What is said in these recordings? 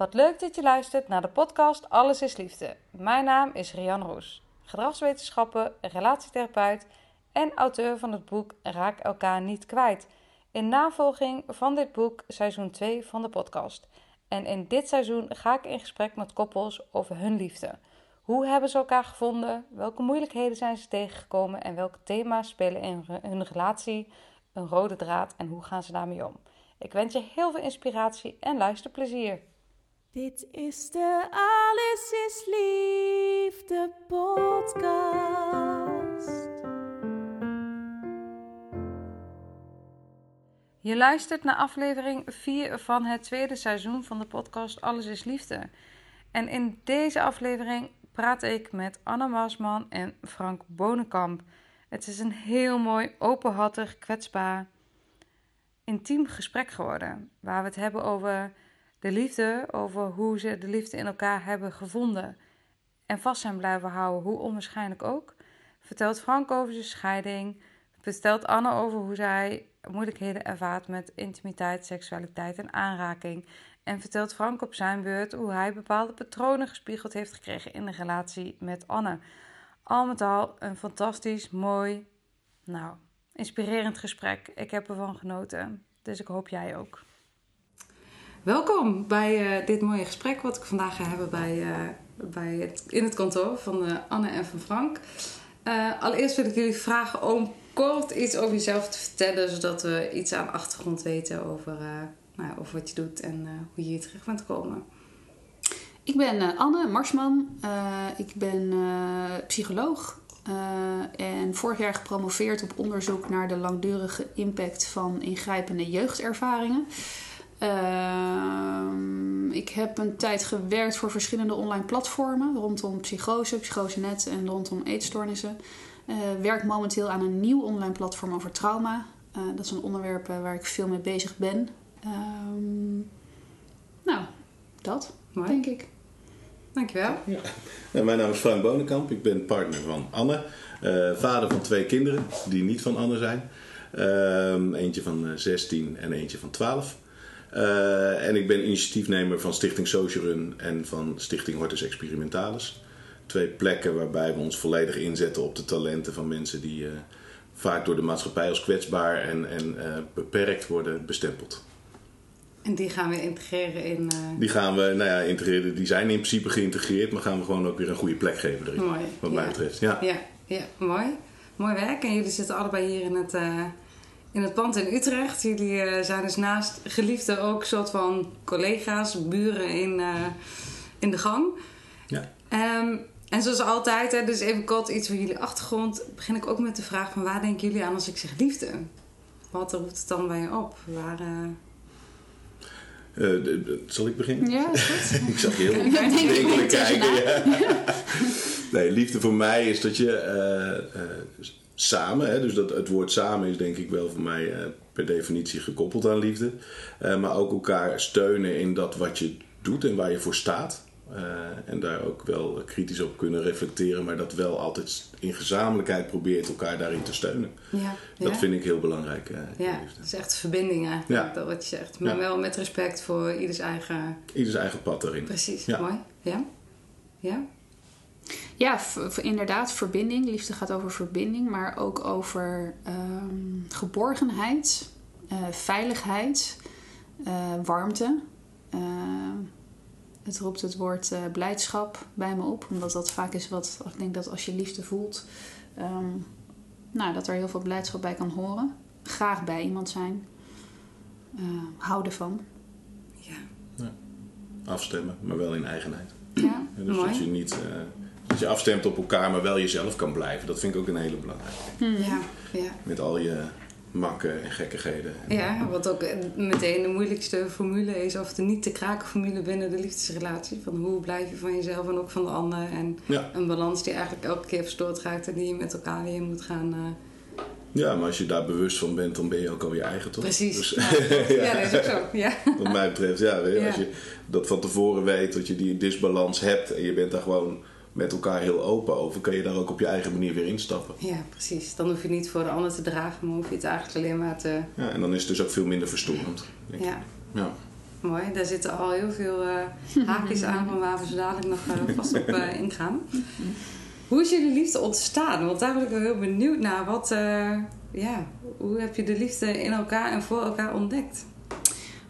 Wat leuk dat je luistert naar de podcast Alles is Liefde. Mijn naam is Rian Roes, gedragswetenschappen, relatietherapeut en auteur van het boek Raak elkaar niet kwijt. In navolging van dit boek seizoen 2 van de podcast. En in dit seizoen ga ik in gesprek met koppels over hun liefde. Hoe hebben ze elkaar gevonden? Welke moeilijkheden zijn ze tegengekomen? En welke thema's spelen in hun relatie een rode draad? En hoe gaan ze daarmee om? Ik wens je heel veel inspiratie en luisterplezier. Dit is de Alles is Liefde podcast. Je luistert naar aflevering 4 van het tweede seizoen van de podcast Alles is Liefde. En in deze aflevering praat ik met Anna Wasman en Frank Bonenkamp. Het is een heel mooi, openhartig, kwetsbaar, intiem gesprek geworden. Waar we het hebben over de liefde, over hoe ze de liefde in elkaar hebben gevonden. En vast zijn blijven houden, hoe onwaarschijnlijk ook. Vertelt Frank over zijn scheiding. Vertelt Anne over hoe zij moeilijkheden ervaart met intimiteit, seksualiteit en aanraking. En vertelt Frank op zijn beurt hoe hij bepaalde patronen gespiegeld heeft gekregen in de relatie met Anne. Al met al een fantastisch, mooi, nou, inspirerend gesprek. Ik heb ervan genoten, dus ik hoop jij ook. Welkom bij uh, dit mooie gesprek wat ik vandaag ga hebben bij, uh, bij het, in het kantoor van uh, Anne en van Frank. allereerst wil ik jullie vragen om kort iets over jezelf te vertellen, zodat we iets aan achtergrond weten over, nou, over wat je doet en hoe je hier terecht bent gekomen. Ik ben Anne Marsman. ik ben psycholoog. en vorig jaar gepromoveerd op onderzoek naar de langdurige impact van ingrijpende jeugdervaringen. Uh, ik heb een tijd gewerkt voor verschillende online platformen rondom psychose, psychosenet en rondom eetstoornissen. Uh, werk momenteel aan een nieuw online platform over trauma. Uh, dat is een onderwerp waar ik veel mee bezig ben. Ehm, nou, dat Mooi. denk ik. Dankjewel. Ja. Nou, mijn naam is Frank Bonenkamp. Ik ben partner van Anne. Uh, vader van twee kinderen die niet van Anne zijn. Ehm, eentje van 16 en eentje van 12. Uh, en ik ben initiatiefnemer van Stichting Social Run en van Stichting Hortus Experimentalis. Twee plekken waarbij we ons volledig inzetten op de talenten van mensen die uh, vaak door de maatschappij als kwetsbaar en, en uh, beperkt worden bestempeld. En die gaan we integreren in. Die gaan we, nou ja, integreren. Die zijn in principe geïntegreerd, maar gaan we gewoon ook weer een goede plek geven erin. Mooi. Wat ja. mij betreft. Ja. Ja, ja, mooi. Mooi werk. En jullie zitten allebei hier in het in het pand in Utrecht. Jullie uh, zijn dus naast geliefden ook soort van collega's, buren in, uh, in de gang. Ja. Um, en zoals altijd, hè, dus even kort iets van jullie achtergrond, begin ik ook met de vraag van waar denken jullie aan als ik zeg liefde? Wat roept het dan bij je op? Waar, uh... Uh, zal ik beginnen? Ja, goed. ik zag je heel denkelijk kijken. Ja. nee, liefde voor mij is dat je uh, uh, samen, hè, dus dat, het woord samen is denk ik wel voor mij per definitie gekoppeld aan liefde. maar ook elkaar steunen in dat wat je doet en waar je voor staat. en daar ook wel kritisch op kunnen reflecteren, maar dat wel altijd in gezamenlijkheid probeert elkaar daarin te steunen. Ja, dat ja. vind ik heel belangrijk. ja, het is echt verbinding eigenlijk, Ja. dat wat je zegt. Maar wel met respect voor ieders eigen... Ieders eigen pad daarin. Precies, Ja. mooi. Ja? Ja? Ja, inderdaad, verbinding. Liefde gaat over verbinding, maar ook over ehm, geborgenheid, eh, veiligheid, eh, warmte. Eh, het roept het woord eh, blijdschap bij me op, omdat dat vaak is wat ik denk dat als je liefde voelt, ehm, nou, dat er heel veel blijdschap bij kan horen. Graag bij iemand zijn, Eh, houden van. Ja. Afstemmen, maar wel in eigenheid. Ja. Dus Mooi. dat je niet eh, dat je afstemt op elkaar, maar wel jezelf kan blijven. Dat vind ik ook een hele belangrijke. Hmm. Ja, ja. Met al je makken en gekkigheden. Ja, wat ook meteen de moeilijkste formule is, of de niet te kraken formule binnen de liefdesrelatie. Van hoe blijf je van jezelf en ook van de ander. En Ja. een balans die eigenlijk elke keer verstoord raakt en die je met elkaar weer moet gaan. eh, ja, maar als je daar bewust van bent, dan ben je ook al je eigen toch? Precies. Dus, ja. ja, dat is ook zo. Ja. Wat mij betreft, ja, weet je, Ja. als je dat van tevoren weet, dat je die disbalans hebt en je bent daar gewoon met elkaar heel open over, kan je daar ook op je eigen manier weer instappen. ja, precies. Dan hoef je niet voor de ander te dragen, maar hoef je het eigenlijk alleen maar te. Ja, en dan is het dus ook veel minder verstorend. denk ik. Ja, Ja. mooi. Daar zitten al heel veel eh, haakjes aan van waar we zo dadelijk nog eh, vast op eh, ingaan. Hoe is jullie liefde ontstaan? Want daar ben ik wel heel benieuwd naar. Wat, ja, hoe heb je de liefde in elkaar en voor elkaar ontdekt?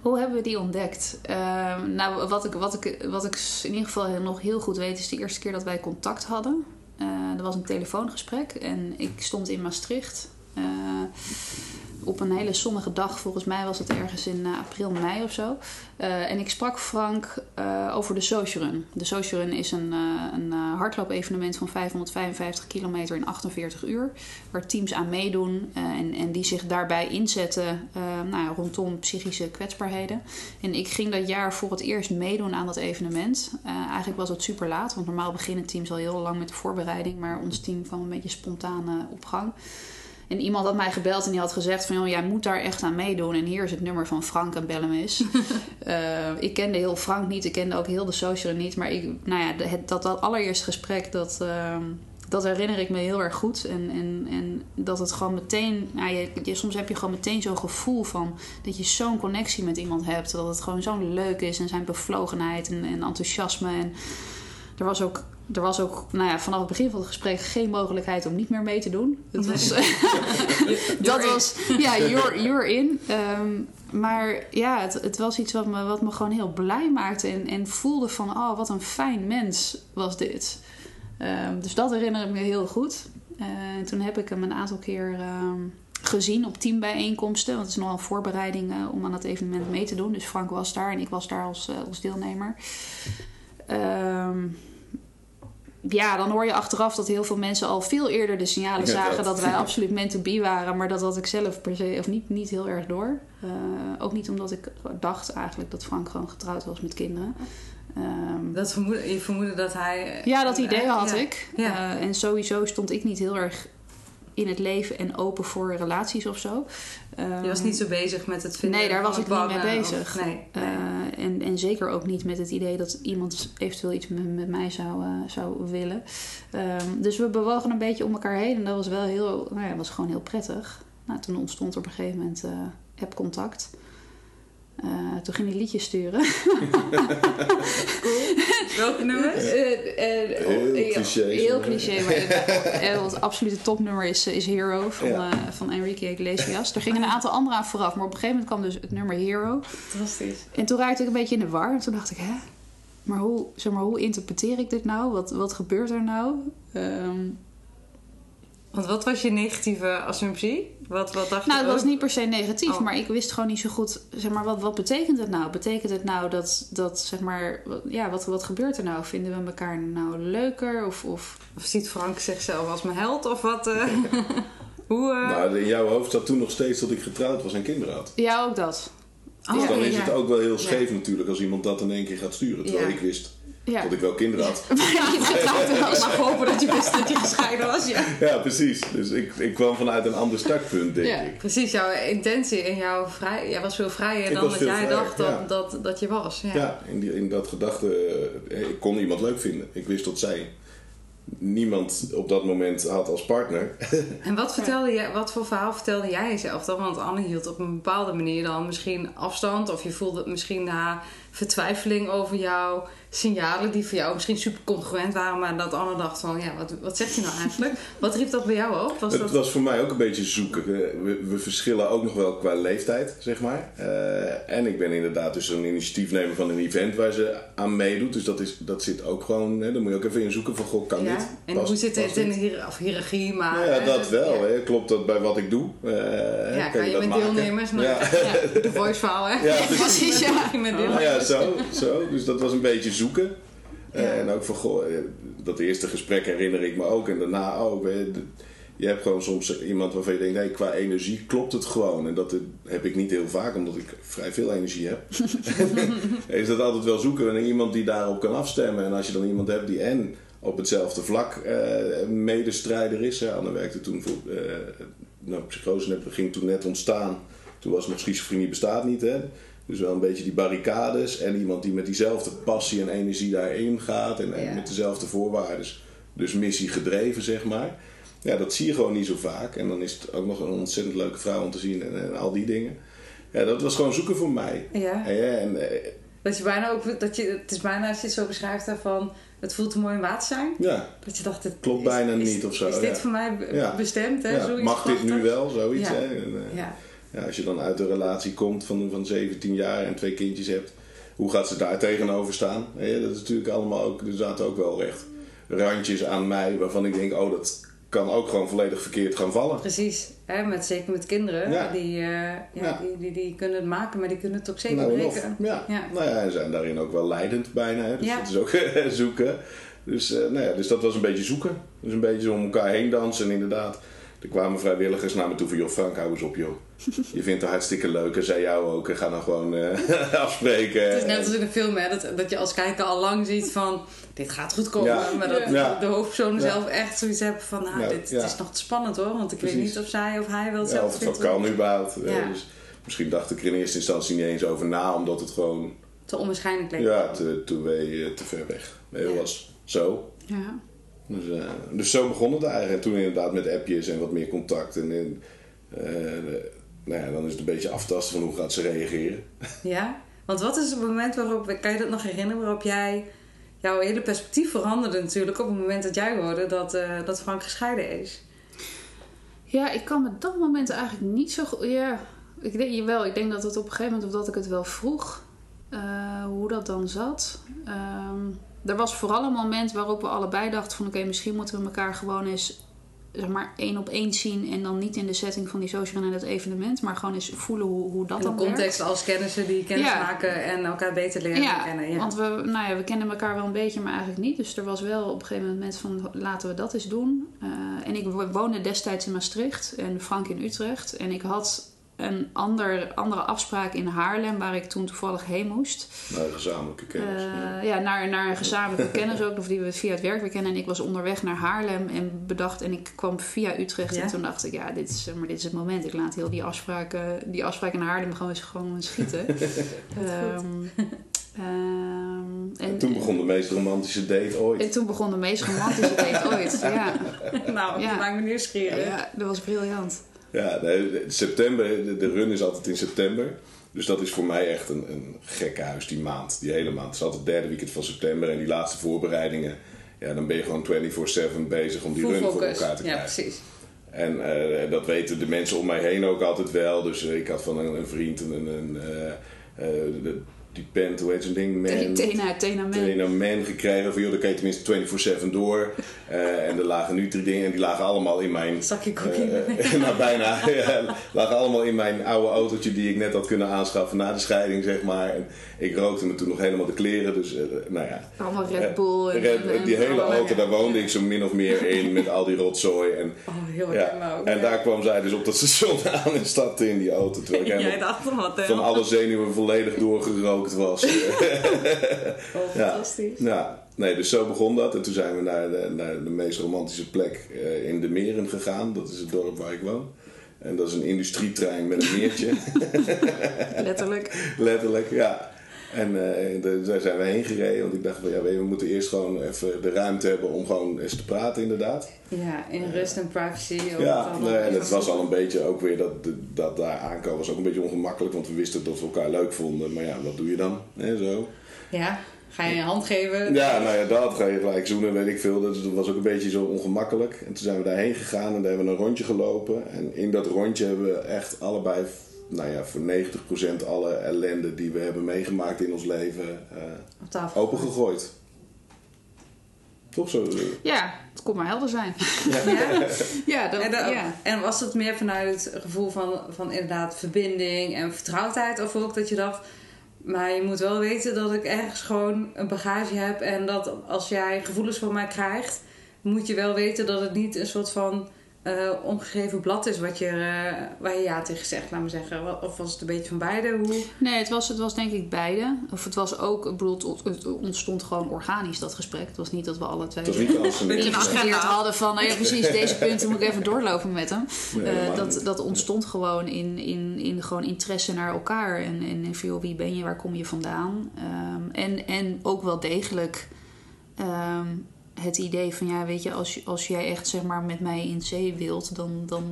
Hoe hebben we die ontdekt? Ehm, nou, wat ik, wat, ik, wat ik in ieder geval nog heel goed weet, is de eerste keer dat wij contact hadden. Eh er was een telefoongesprek en ik stond in Maastricht. eh, op een hele zonnige dag, volgens mij was het ergens in eh, april, mei of zo. Eh, en ik sprak Frank eh, over de Social Run. De Social Run is een, een hardloop-evenement van 555 kilometer in 48 uur. Waar teams aan meedoen en, en die zich daarbij inzetten nou, rondom psychische kwetsbaarheden. En ik ging dat jaar voor het eerst meedoen aan dat evenement. Eigenlijk was het super laat, want normaal beginnen teams al heel lang met de voorbereiding. Maar ons team kwam een beetje spontaan op gang. En iemand had mij gebeld en die had gezegd van... Joh, jij moet daar echt aan meedoen. En hier is het nummer van Frank en bel hem eens. Eh, ik kende heel Frank niet. Ik kende ook heel de social niet. Maar ik, nou ja, het, dat, dat allereerste gesprek... Dat, ehm, dat herinner ik me heel erg goed. En, en, en dat het gewoon meteen... Nou, je, je- soms heb je gewoon meteen zo'n gevoel van... dat je zo'n connectie met iemand hebt. Dat het gewoon zo leuk is. En zijn bevlogenheid en, en enthousiasme. En er was ook... Er was ook nou ja, vanaf het begin van het gesprek geen mogelijkheid om niet meer mee te doen. Het was, dat was, ja, you're, you're in. Ehm, maar ja, het, het was iets wat me, wat me gewoon heel blij maakte. En, en voelde van, oh, wat een fijn mens was dit. Ehm, dus dat herinner ik me heel goed. Eh, en toen heb ik hem een aantal keer ehm, gezien op teambijeenkomsten. Want het is nogal een voorbereiding eh, om aan het evenement mee te doen. Dus Frank was daar en ik was daar als, eh, als deelnemer. Ehm, ja, dan hoor je achteraf dat heel veel mensen al veel eerder de signalen Ja, zagen dat. dat wij absoluut meant to be waren. Maar dat had ik zelf per se, of niet, niet heel erg door. Eh, ook niet omdat ik dacht eigenlijk dat Frank gewoon getrouwd was met kinderen. Ehm, Dat vermoeden, je vermoedde dat hij... ja, dat idee eh, had ja. ik. Ja. Eh, en sowieso stond ik niet heel erg in het leven en open voor relaties of zo. Je was niet zo bezig met het vinden Nee, daar was ik niet mee bezig. of- nee, nee. Eh, en, en zeker ook niet met het idee dat iemand eventueel iets met, met mij zou, eh, zou willen. Ehm, dus we bewogen een beetje om elkaar heen. En dat was wel heel, nou ja, was gewoon heel prettig. Nou, toen ontstond er op een gegeven moment eh appcontact. Eh, toen ging hij liedjes sturen. Welke nummers? Eh, eh, Heel heel- cliché, Heel cliché. Maar het absolute topnummer is, is Hero van, Ja. eh, van Enrique Iglesias. Er gingen een aantal andere aan vooraf. Maar op een gegeven moment kwam dus het nummer Hero. Fantastisch. En toen raakte ik een beetje in de war. En toen dacht ik, hè? Maar hoe, zeg maar, hoe interpreteer ik dit nou? Wat, wat gebeurt er nou? Ehm, Want wat was je negatieve assumptie? Wat, wat dacht nou, je? het was niet per se negatief. Oh. Maar ik wist gewoon niet zo goed, zeg maar, wat, wat betekent het nou? Betekent het nou dat, dat zeg maar, wat- ja, wat, wat gebeurt er nou? Vinden we elkaar nou leuker? Of, of Of ziet Frank zichzelf als mijn held? Of wat? eh, hoe... eh, Nou, in jouw hoofd zat toen nog steeds dat ik getrouwd was en kinderen had. ja, ook dat. oh, Dus dan is ja. het ook wel heel scheef natuurlijk als iemand dat in één keer gaat sturen. Terwijl Ja. ik wist Ja. dat ik wel kinderen had. Maar je getrouwd Ik was. mag hopen dat je wist dat je gescheiden was, ja. Ja, precies. Dus ik, ik kwam vanuit een ander startpunt, denk Ja. ik. Precies, jouw intentie en jouw vrij... Jij was veel vrijer dan dat jij vrijer, dacht dat, ja. dat, dat je was. Ja. Ja, in, die, in dat gedachte, eh, ik kon iemand leuk vinden. Ik wist dat zij niemand op dat moment had als partner. En wat, vertelde jij, wat voor verhaal vertelde jij jezelf dan? Want Anne hield op een bepaalde manier dan misschien afstand. Of je voelde misschien haar vertwijfeling over jouw signalen. Die voor jou misschien super congruent waren. Maar dat Anne dacht van, ja, wat, wat zeg je nou eigenlijk? Wat riep dat bij jou op? Was Het dat... was voor mij ook een beetje zoeken. We, we- verschillen ook nog wel qua leeftijd, zeg maar. Eh, en ik ben inderdaad dus een initiatiefnemer van een event waar ze aan meedoet. Dus dat, is, dat zit ook gewoon, hè, dan moet je ook even in zoeken van, goh, kan ja? dit? En Past- hoe zit het in de hiërarchie? Maar, Nou ja, dat wel. Ja, Hè. Klopt dat bij wat ik doe? Eh, Ja, kan kan je met maken? deelnemers? Nou, Ja. ja. De voice verhaal, hè? Ja, Precies, ja. Met Nou deelnemers. Ja, zo, zo. Dus dat was een beetje zoeken. Eh. En ook van, goh, eh, dat eerste gesprek herinner ik me ook. En daarna ook. hè, de- je hebt gewoon soms iemand waarvan je denkt, hey, qua energie klopt het gewoon. En dat heb ik niet heel vaak, omdat ik vrij veel energie heb. is dat altijd wel zoeken naar iemand die daarop kan afstemmen. En als je dan iemand hebt die en op hetzelfde vlak uh, medestrijder is. Hè. Anne werkte toen voor... Uh, nou, psychose ging toen net ontstaan. Toen was nog schizofrenie bestaat niet, hè. Dus wel een beetje die barricades. En iemand die met diezelfde passie en energie daarin gaat. En, en met dezelfde voorwaarden. Dus missie gedreven, zeg maar. Ja, dat zie je gewoon niet zo vaak. En dan is het ook nog een ontzettend leuke vrouw om te zien en, en al die dingen. Ja, dat was gewoon zoeken voor mij. Ja. En, eh, dat je bijna ook, dat je, het is bijna als je het zo beschrijft van, het voelt mooi om water zijn. Ja. Dat je dacht, het klopt bijna niet of zo. Is dit voor mij bestemd? Hè? Ja. Mag dit nu wel, zoiets. Hè? En, uh, ja. Ja. Als je dan uit een relatie komt van, van 17 jaar en twee kindjes hebt, hoe gaat ze daar tegenover staan? Ja, dat is natuurlijk allemaal ook, er zaten ook wel echt randjes aan mij waarvan ik denk, oh, dat kan ook gewoon volledig verkeerd gaan vallen. Precies, hè, met, zeker met kinderen. Die, uh, ja, Die, die, die, kunnen het maken, maar die kunnen het ook zeker nou, breken. Ja. ja. Nou ja, en zijn daarin ook wel leidend bijna. Hè. Dus dat is ook zoeken. Dus, uh, nou ja, dus dat was een beetje zoeken. Dus een beetje om elkaar heen dansen. En inderdaad, er kwamen vrijwilligers naar me toe van... joh Frank, hou eens op joh. Je vindt het hartstikke leuk en zij jou ook. En ga dan gewoon uh, afspreken. Het is net als in een film hè, dat, dat je als kijker al lang ziet van... dit gaat goed komen. Maar dat de hoofdpersoon zelf echt zoiets hebben van... nou, dit, is nog te spannend hoor. Want ik weet niet of zij of hij wel zelf Of het kan überhaupt. Ja. Dus misschien dacht ik er in eerste instantie niet eens over na. Omdat het gewoon... Te onwaarschijnlijk leek. Ja, te, te, te, te ver weg. Het was zo. Ja. Dus, uh, dus zo begon het eigenlijk. En toen inderdaad met appjes en wat meer contact. En, en uh, nou ja, dan is het een beetje aftasten van hoe gaat ze reageren. Ja, want wat is het moment waarop, kan je dat nog herinneren, waarop jij, jouw hele perspectief veranderde natuurlijk op het moment dat jij hoorde dat, uh, dat Frank gescheiden is? Ja, ik kan me dat moment eigenlijk niet zo goed. Ja, ik denk wel. Ik denk dat het op een gegeven moment, of dat ik het wel vroeg, hoe dat dan zat. Um, er was vooral een moment waarop we allebei dachten van oké, misschien moeten we elkaar gewoon eens zeg maar één op één zien en dan niet in de setting van die social en het evenement, maar gewoon eens voelen hoe, hoe dat in dan de context als kennissen die kennis maken en elkaar beter leren ja, kennen. Ja, want we, nou ja, we kenden elkaar wel een beetje, maar eigenlijk niet. Dus er was wel op een gegeven moment van laten we dat eens doen. Uh, en ik woonde destijds in Maastricht en Frank in Utrecht. En ik had een ander, andere afspraak in Haarlem, waar ik toen toevallig heen moest. Naar een gezamenlijke kennis. Uh, ja, naar, naar een gezamenlijke kennis ook, of die we via het werk weer kennen. En ik was onderweg naar Haarlem en bedacht, en ik kwam via Utrecht. En toen dacht ik, ja, dit is, maar dit is het moment. Ik laat heel die afspraken, die afspraak in Haarlem gewoon, gewoon schieten. um, Um, en, en, toen begon de meest romantische date ooit. En toen begon de meest romantische date ooit, ja. nou, ja. maakt me nieuwsgierig. Ja, dat was briljant. Ja, nee, september, de, de, run is altijd in september. Dus dat is voor mij echt een, een gekke huis, die maand, die hele maand. Het is altijd het derde weekend van september en die laatste voorbereidingen. Ja, dan ben je gewoon 24-7 bezig om die run voor elkaar te krijgen. Ja, precies. En uh, dat weten de mensen om mij heen ook altijd wel. Dus uh, ik had van een, een vriend een, een, uh, die band, hoe heet zo'n ding? Man, Tena, Tena Man. Tena Man gekregen. Van joh, dan kan je tenminste 24-7 door. Uh, en er lagen nu drie dingen en die lagen allemaal in mijn... Zakje cocaïne. Uh, nou, bijna. lagen allemaal in mijn oude autootje die ik net had kunnen aanschaffen na de scheiding, zeg maar. En ik rookte me toen nog helemaal de kleren, dus uh, nou ja. Allemaal Red Bull. En, Red, en, die hele auto, daar woonde ik zo min of meer in met al die rotzooi. En, oh, heel ja, ook, En ja. daar kwam zij dus op dat station aan en stapte in die auto. Terwijl ik Jij dacht wat, hè? Van alle zenuwen volledig doorgerookt was. oh, fantastisch. Ja, nee, dus zo begon dat. En toen zijn we naar de, naar de meest romantische plek uh, in de Meren gegaan. Dat is het dorp waar ik woon. En dat is een industrietrein met een meertje. Letterlijk. Letterlijk, ja. En uh, de, daar zijn we heen gereden. Want ik dacht van ja, we moeten eerst gewoon even de ruimte hebben om gewoon eens te praten, inderdaad. Ja, in rust en privacy. Ja, nee, en het was al een beetje ook weer dat, dat daar aankomen was ook een beetje ongemakkelijk. Want we wisten dat we elkaar leuk vonden. Maar ja, wat doe je dan? He, zo. Ja, ga je een hand geven? Ja, nou ja, dat ga je gelijk zoenen, weet ik veel. Dus dat was ook een beetje zo ongemakkelijk. En toen zijn we daarheen gegaan en daar hebben we een rondje gelopen. En in dat rondje hebben we echt allebei nou ja, voor 90% alle ellende die we hebben meegemaakt in ons leven uh, opengegooid. Toch zo? Ja, het kon maar helder zijn. Ja, ja? ja, dat, en, ja. en was het meer vanuit het gevoel van, van inderdaad verbinding en vertrouwdheid? Of ook dat je dacht, maar je moet wel weten dat ik ergens gewoon een bagage heb. En dat als jij gevoelens van mij krijgt, moet je wel weten dat het niet een soort van eh, omgegeven blad is wat je, eh, waar je ja tegen zegt, laat maar zeggen. Of was het een beetje van beide? Hoe... Nee, het was, het was denk ik beide. Of het was ook, ik bedoel, het- ontstond gewoon organisch dat gesprek. Het was niet dat we alle twee een agenda. hadden van, nou ja precies, deze punten moet ik even doorlopen met hem. Nee, Eh, dat, dat ontstond gewoon in, in, in gewoon interesse naar elkaar. En, en, joh, wie ben je, waar kom je vandaan? Ehm, en, en ook wel degelijk ehm, het idee van, ja, weet je, als, als jij echt zeg maar met mij in zee wilt, dan, dan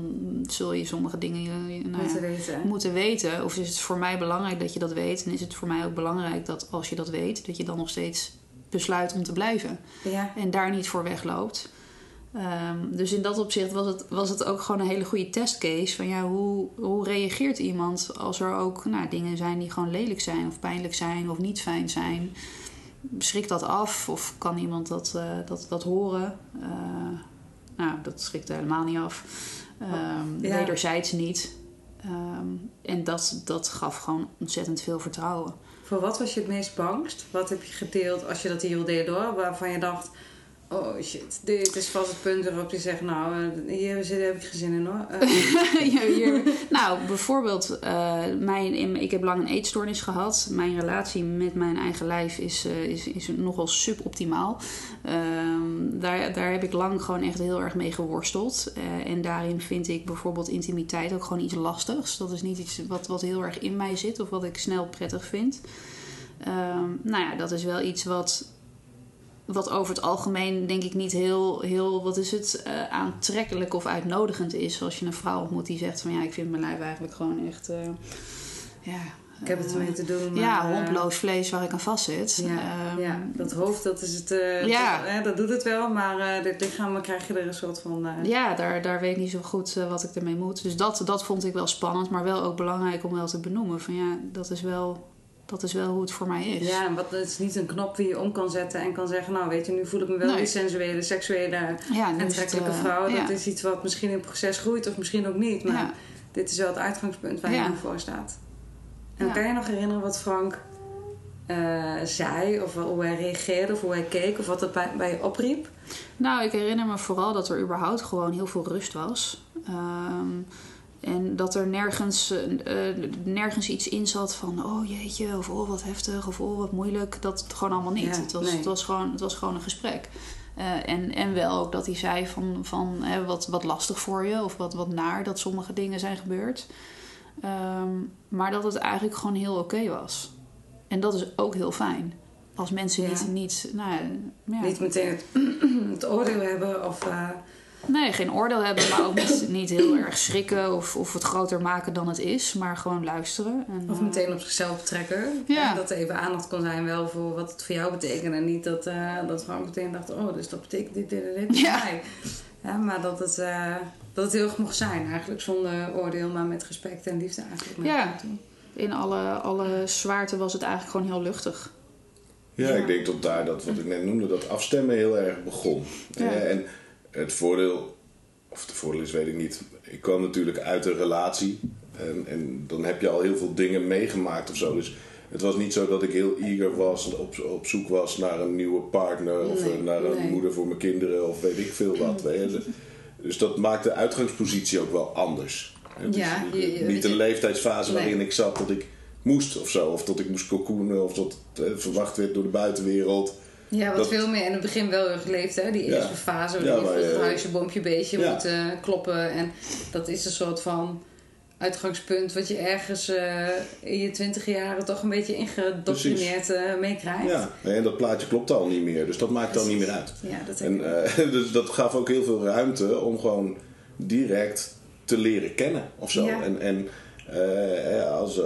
zul je sommige dingen eh, nou ja, Moeten weten. moeten weten. Of is het voor mij belangrijk dat je dat weet? En is het voor mij ook belangrijk dat als je dat weet, dat je dan nog steeds besluit om te blijven Ja. en daar niet voor wegloopt. Ehm, dus in dat opzicht was het, was het ook gewoon een hele goede testcase. Van ja, hoe, hoe reageert iemand als er ook nou, dingen zijn die gewoon lelijk zijn, of pijnlijk zijn, of niet fijn zijn? Schrikt dat af of kan iemand dat, eh, dat, dat horen? Eh, nou, dat schrikt helemaal niet af. Ja. Wederzijds niet. Ehm, en dat, dat gaf gewoon ontzettend veel vertrouwen. Voor wat was je het meest bangst? Wat heb je gedeeld als je dat hier deed door? Waarvan je dacht, oh shit, dit is vast het punt waarop je zegt, nou, eh, hier heb ik geen zin in hoor. Eh, Ja, hier- nou, bijvoorbeeld, eh, mijn, ik heb lang een eetstoornis gehad. Mijn relatie met mijn eigen lijf is, is, is nogal suboptimaal. Ehm, daar, daar heb ik lang gewoon echt heel erg mee geworsteld. En daarin vind ik bijvoorbeeld intimiteit ook gewoon iets lastigs. Dat is niet iets wat, wat heel erg in mij zit of wat ik snel prettig vind. Ehm, nou ja, dat is wel iets wat wat over het algemeen denk ik niet heel, heel wat is het, eh, aantrekkelijk of uitnodigend is. Als je een vrouw ontmoet die zegt van ja, ik vind mijn lijf eigenlijk gewoon echt, eh, ja... ik heb het ermee te doen. Maar, ja, eh, hondloos vlees waar ik aan vast zit. Ja, Ehm, ja, dat hoofd, dat is het. eh, Ja. dat, doet het wel, maar eh dit lichaam krijg je er een soort van. eh, ja, daar, daar weet ik niet zo goed eh, wat ik ermee moet. Dus dat, dat vond ik wel spannend, maar wel ook belangrijk om wel te benoemen. Van ja, dat is wel, dat is wel hoe het voor mij is. Ja, en wat, het is niet een knop die je om kan zetten en kan zeggen, nou weet je, nu voel ik me wel Nee. die sensuele, seksuele, ja aantrekkelijke eh, vrouw. ja. Dat is iets wat misschien in het proces groeit of misschien ook niet. Maar Ja. dit is wel het uitgangspunt waar je nu voor staat. En kan je nog herinneren wat Frank eh, zei, of hoe hij reageerde, of hoe hij keek, of wat het bij, bij je opriep? Nou, ik herinner me vooral dat er überhaupt gewoon heel veel rust was. Ehm, en dat er nergens, eh, eh, nergens iets in zat van... oh jeetje, of oh wat heftig, of oh wat moeilijk. Dat gewoon allemaal niet. Ja, het, was, nee. het, was gewoon, het was gewoon een gesprek. Eh, en, en wel ook dat hij zei van, van hè, wat, wat lastig voor je... of wat, wat naar dat sommige dingen zijn gebeurd. Ehm, maar dat het eigenlijk gewoon heel oké was. En dat is ook heel fijn. Als mensen Ja. niet, niet, nou, ja, Niet meteen het, het oordeel hebben of... Nee, geen oordeel hebben, maar ook niet, niet heel erg schrikken of, of het groter maken dan het is, maar gewoon luisteren. En, Of eh, meteen op zichzelf betrekken. Ja. En dat er even aandacht kon zijn wel voor wat het voor jou betekent. En niet dat, eh dat Frank meteen dacht, oh, dus dat betekent dit, dit en dit voor Ja. maar dat het, eh, dat het heel erg mocht zijn eigenlijk. Zonder oordeel, maar met respect en liefde eigenlijk. Ja. in alle, alle zwaarte was het eigenlijk gewoon heel luchtig. Ja, Ja. ik denk tot daar dat wat ik net noemde, dat afstemmen heel erg begon. Ja. Eh, En het voordeel, of het voordeel is, weet ik niet. Ik kwam natuurlijk uit een relatie. En, en dan heb je al heel veel dingen meegemaakt of zo. Dus het was niet zo dat ik heel eager was, op, op zoek was naar een nieuwe partner. Of Nee, naar een nee. moeder voor mijn kinderen of weet ik veel wat. weet je. Dus dat maakt de uitgangspositie ook wel anders. Het is Ja, je- je- niet een leeftijdsfase Nee. waarin ik zat dat ik moest of zo. Of dat ik moest cocoonen of dat eh, verwacht werd door de buitenwereld. Ja, wat Dat- veel meer in het begin wel heel geleefd, hè? Die Ja. eerste fase, Ja, waarin je maar, voor het eh, huisje, boompje, beestje ja. moet kloppen. En dat is een soort van uitgangspunt wat je ergens eh, in je twintig jaren toch een beetje ingedoctrineerd eh, meekrijgt. Ja, en dat plaatje klopt al niet meer. Dus dat maakt al niet meer uit. Ja, dat En, dus dat gaf ook heel veel ruimte om gewoon direct te leren kennen of zo. Ja. En, en als,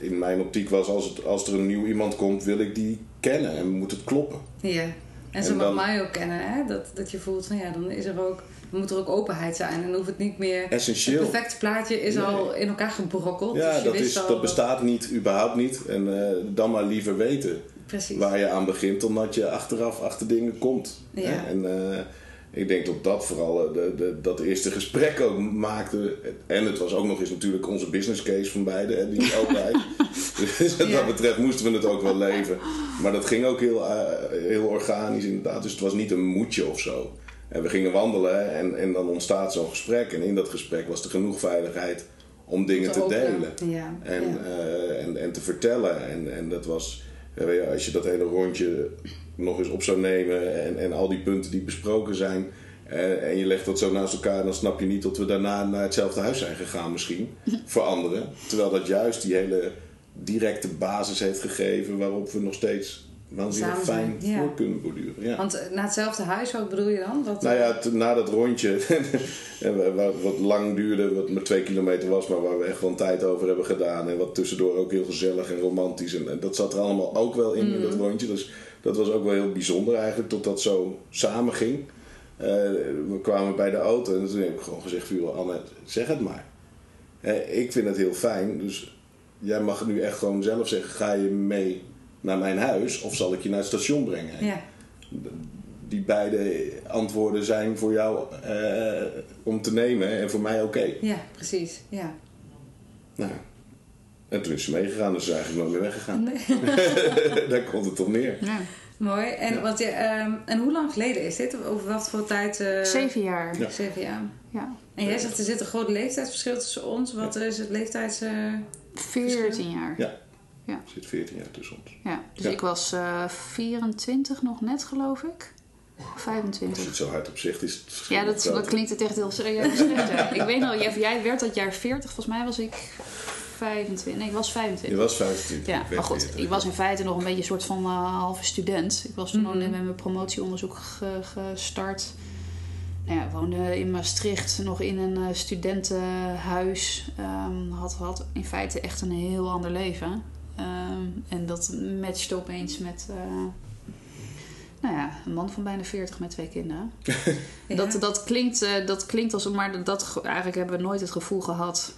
in mijn optiek was, als, het, als er een nieuw iemand komt, wil ik die kennen en moet het kloppen. Ja. En ze En mag mij ook kennen, hè? Dat, dat je voelt van ja, dan is er ook, dan moet er ook openheid zijn. En dan hoeft het niet meer. Essentieel. Het perfecte plaatje is Nee. al in elkaar gebrokkeld. Ja, dus dat, is, al dat bestaat niet, überhaupt niet. En eh, dan maar liever weten Precies. waar je aan begint, dan dat je achteraf achter dingen komt. Ja. Hè? En eh, ik denk dat dat vooral eh, de, de, dat eerste gesprek ook maakte. En het was ook nog eens natuurlijk onze business case van beide, hè, die openheid. dus wat dat betreft moesten we het ook wel leven. Maar dat ging ook heel, eh, heel organisch inderdaad. Dus het was niet een moedje of zo. En we gingen wandelen en, en dan ontstaat zo'n gesprek. En in dat gesprek was er genoeg veiligheid om dingen te, delen. Ja, En, ja. eh, en, en te vertellen. En, en dat was, als je dat hele rondje nog eens op zou nemen en, en al die punten die besproken zijn. eh, en je legt dat zo naast elkaar, dan snap je niet dat we daarna naar hetzelfde huis zijn gegaan, misschien. voor anderen. Terwijl dat juist die hele directe basis heeft gegeven waarop we nog steeds waanzinnig fijn ja. voor kunnen borduren. Ja. Want eh, naar hetzelfde huis, wat bedoel je dan? Dat, Nou ja, na dat rondje, wat lang duurde, wat maar twee kilometer was, maar waar we echt wel tijd over hebben gedaan. En wat tussendoor ook heel gezellig en romantisch. En, en dat zat er allemaal ook wel in, in dat rondje. Dus dat was ook wel heel bijzonder eigenlijk, tot dat zo samen ging. Eh, we kwamen bij de auto en toen heb ik gewoon gezegd, Anne, zeg het maar. Ik vind het heel fijn, dus jij mag nu echt gewoon zelf zeggen, ga je mee naar mijn huis of zal ik je naar het station brengen? ja. die beide antwoorden zijn voor jou eh, om te nemen en voor mij oké. ja, precies. Ja. Nou, en toen is ze meegegaan, dus ze is eigenlijk nooit meer weggegaan. Nee. Daar komt het op neer. Ja. Mooi. En, Ja. wat je, ehm, en hoe lang geleden is dit? Over wat voor tijd? eh, Zeven jaar. Ja. Zeven jaar. Ja. En jij zegt er zit een groot leeftijdsverschil tussen ons. Wat is het leeftijds... eh, 14 jaar. Ja. Ja. Er zit 14 jaar tussen ons. Ja, dus Ja. ik was eh 24 nog net, geloof ik. Of Als 25. je het zo hard op zegt, is het Ja, dat, klinkt het echt heel serieus. ik weet nog, jij, jij werd dat jaar 40, volgens mij was ik 25. Nee, ik was Je 25. was 25. Ja, ik maar goed, 40. ik was in feite nog een beetje een soort van eh, halve student. Ik was toen Mhm. met mijn promotieonderzoek ge- gestart. Nou ja, ik woonde in Maastricht nog in een eh, studentenhuis. Ehm, had, had in feite echt een heel ander leven. Ehm, en dat matchte opeens met... eh, nou ja, een man van bijna 40 met twee kinderen. ja. Dat, dat, klinkt, eh, dat klinkt als... Maar dat, ge- eigenlijk hebben we nooit het gevoel gehad...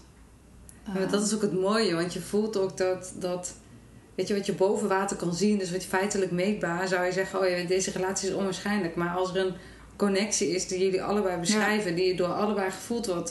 Ja, maar dat is ook het mooie, want je voelt ook dat, dat weet je, wat je boven water kan zien, dus wat je feitelijk meetbaar, zou je zeggen, oh ja, deze relatie is onwaarschijnlijk. Maar als er een connectie is die jullie allebei beschrijven, die door allebei gevoeld wordt,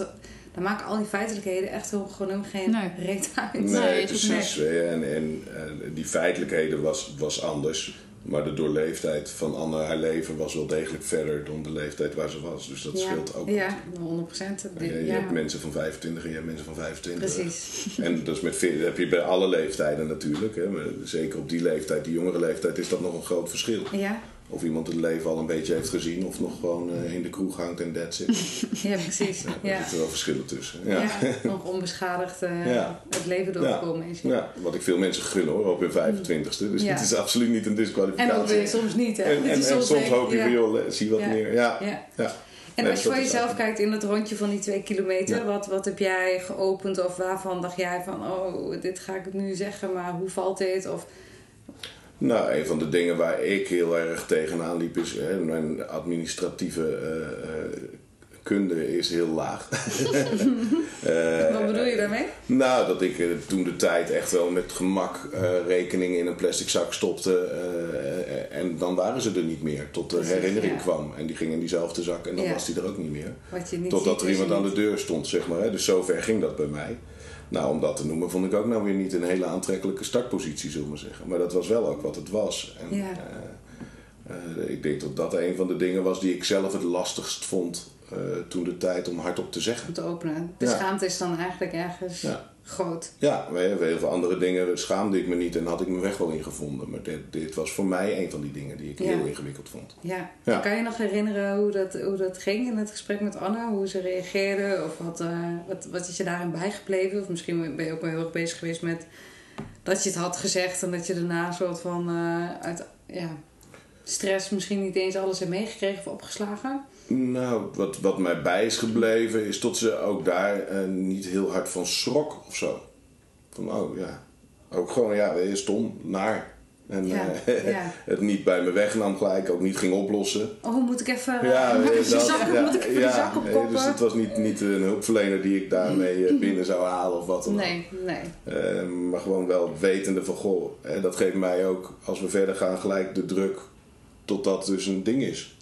dan maken al die feitelijkheden echt gewoon gewoon geen Nee. reet uit. Nee, Nee, precies. En, en, en die feitelijkheden was, was anders. Maar de doorleefdheid van Anne, haar leven, was wel degelijk verder dan de leeftijd waar ze was. Dus dat ja. scheelt ook. Ja, 100 procent. Je, je hebt mensen van 25 en je hebt mensen van 25. Precies. En dat, is met, veel- dat heb je bij alle leeftijden natuurlijk. Hè. Maar zeker op die leeftijd, die jongere leeftijd, is dat nog een groot verschil. Ja, Of iemand het leven al een beetje heeft gezien of nog gewoon eh, in de kroeg hangt en that's it. ja precies. Daar Ja. zitten wel verschillen tussen. Ja. Ja. nog onbeschadigd eh, Ja. het leven doorgekomen is. Ja, wat ik veel mensen gun hoor, op hun 25ste. Dus Ja. het is absoluut niet een En disqualificatie. ook weer soms niet, hè? En, Het en, is en soms hoop je ja. van, joh, zie wat Ja. meer. Ja, Ja. ja. En Nee, als je voor jezelf kijkt in het rondje van die twee kilometer, Ja. wat, wat heb jij geopend of waarvan dacht jij van, oh, dit ga ik nu zeggen, maar hoe valt dit? Of, Nou, een van de dingen waar ik heel erg tegenaan liep is... Hè, mijn administratieve eh, eh, kunde is heel laag. Eh, wat bedoel je daarmee? Nou, dat ik toen de tijd echt wel met gemak rekeningen in een plastic zak stopte. en dan waren ze er niet meer. Tot de Precies, herinnering ja. kwam. En die ging in diezelfde zak en dan Ja. was die er ook niet meer. Wat je niet Totdat ziet, er iemand aan de deur stond, zeg maar. Hè. Dus zover ging dat bij mij. Nou, om dat te noemen, vond ik ook nou weer niet een hele aantrekkelijke startpositie, zullen we maar zeggen. Maar dat was wel ook wat het was. En, Ja. eh, eh, ik denk dat dat een van de dingen was die ik zelf het lastigst vond eh, toen de tijd om hardop te zeggen. Om te openen. De Ja. schaamte is dan eigenlijk ergens Ja. Groot. Ja, maar heel veel andere dingen schaamde ik me niet en had ik mijn weg wel ingevonden. Maar dit, dit was voor mij een van die dingen die ik Ja. heel ingewikkeld vond. Ja. Ja. Kan je nog herinneren hoe dat, hoe dat ging in het gesprek met Anna? Hoe ze reageerde? Of wat, eh, wat, wat is je daarin bijgebleven? Of misschien ben je ook wel heel erg bezig geweest met dat je het had gezegd en dat je daarna een soort van eh, uit ja, stress misschien niet eens alles hebt meegekregen of opgeslagen? Nou, wat, wat mij bij is gebleven is tot ze ook daar eh, niet heel hard van schrok of zo. Van, oh ja, ook gewoon, ja, stom, naar. En Ja, eh, ja. het niet bij me wegnam gelijk, ook niet ging oplossen. Oh, moet ik even, Ja, de dat- zak, ja, moet ik even ja, de zak nee, opkoppen? Dus het was niet, niet een hulpverlener die ik daarmee binnen zou halen of wat dan ook. Nee, nee. Maar gewoon wel wetende van, goh, dat geeft mij ook, als we verder gaan, gelijk de druk tot dat dus een ding is.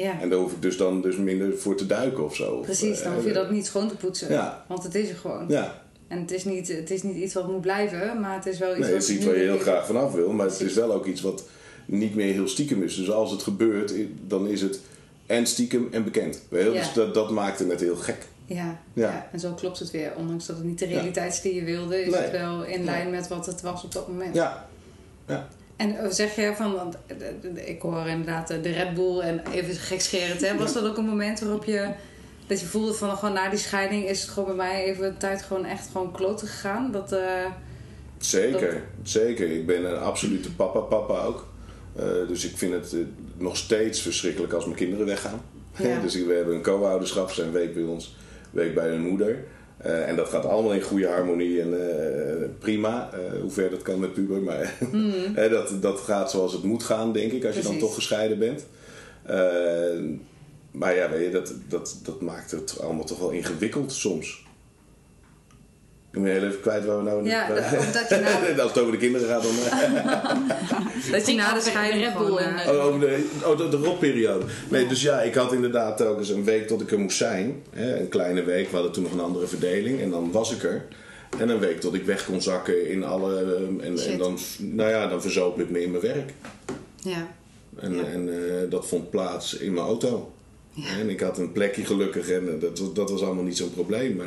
Ja, En daar hoef ik dus dan dus minder voor te duiken of zo. Precies. Dan eh, hoef je dat niet schoon te poetsen. Ja. Want het is er gewoon. Ja, En het is, niet, het is niet iets wat moet blijven, maar het is wel iets nee, wat... het is iets waar je heel graag vanaf wil, maar het is wel ook iets wat niet meer heel stiekem is. Dus als het gebeurt, dan is het en stiekem en bekend. Ja. Dus dat, dat maakte het heel gek. Ja, Ja. ja. en zo klopt het weer. Ondanks dat het niet de realiteit is die je wilde, is Nee. het wel in lijn met wat het was op dat moment. Ja, ja. En eh, zeg je van, want eh, ik hoor inderdaad eh, de Red Bull en even gekscherend, hè. Was dat ook een moment waarop je, dat je voelde van, gewoon na die scheiding is het gewoon bij mij even een tijd gewoon echt gewoon kloten gegaan? Dat, eh, Zeker, zeker. Ik ben een absolute papa-papa ook. Dus ik vind het nog steeds verschrikkelijk als mijn kinderen weggaan. Ja. dus we hebben een co-ouderschap, zijn week bij ons, week bij hun moeder. Eh, en dat gaat allemaal in goede harmonie en eh, prima, eh, hoe ver dat kan met puber. Maar eh, dat, dat gaat zoals het moet gaan, denk ik, als je dan toch gescheiden bent. Maar ja, weet je, dat, dat, dat maakt het allemaal toch wel ingewikkeld soms. Ik ben heel even kwijt waar we nou... Ja, dat- je nou- Als het over de kinderen gaat, dan... dat je na de scheiding gewoon, eh, Oh, over de, oh, de, de ropperiode. Nee, dus ja, ik had inderdaad telkens een week tot ik er moest zijn. Hè, een kleine week, we hadden toen nog een andere verdeling. En dan was ik er. En een week tot ik weg kon zakken in alle... eh, En, en dan, nou ja, dan verzoop ik me in mijn werk. ja. En, Ja. en eh, dat vond plaats in mijn auto. En ik had een plekje gelukkig en dat, was- dat was allemaal niet zo'n probleem. Maar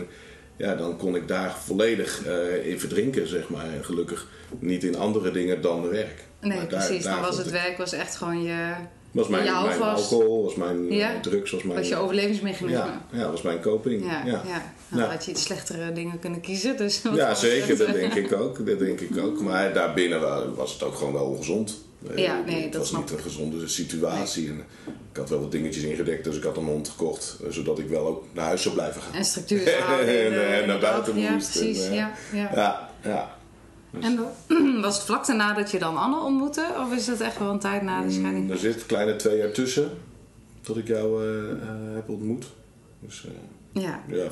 ja, dan kon ik daar volledig eh, in verdrinken, zeg maar. En gelukkig niet in andere dingen dan werk. Nee, Maar precies. daar Dan was het ik- werk was echt gewoon je, was mijn, je mijn houvast. alcohol, was mijn eh, Ja? drugs, was mijn... was je overlevingsmechanisme. ja, ja, was mijn coping. Ja, Ja, ja. Ja. Dan Ja. had je iets slechtere dingen kunnen kiezen. Dus zeker, dat denk ik ook. Dat denk ik ook. Maar daarbinnen wa- was het ook gewoon wel ongezond. Eh, Ja, nee, het dat was niet een gezonde situatie. En ik had wel wat dingetjes ingedekt, dus ik had een hond gekocht. eh, Zodat ik wel ook naar huis zou blijven gaan. En structuur En, de- eh, in naar buiten. Ja, moest en, precies. eh, ja, ja. Ja, ja. En was het vlak daarna dat je dan Anne ontmoette? Of is het echt wel een tijd na de scheiding? Er zit een kleine twee jaar tussen dat ik jou heb ontmoet. Dus Ja. ja,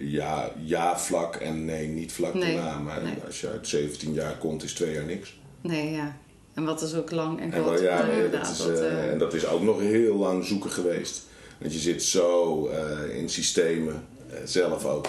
ja, ja, vlak en nee, niet vlak Nee, daarna. Maar nee. als je uit 17 jaar komt, is twee jaar niks. Nee, ja. En wat is ook lang en En, kort. wel, ja, Ja, dat is, dat, eh, eh, en dat is ook nog heel lang zoeken geweest. Want je zit zo eh, in systemen, zelf ook.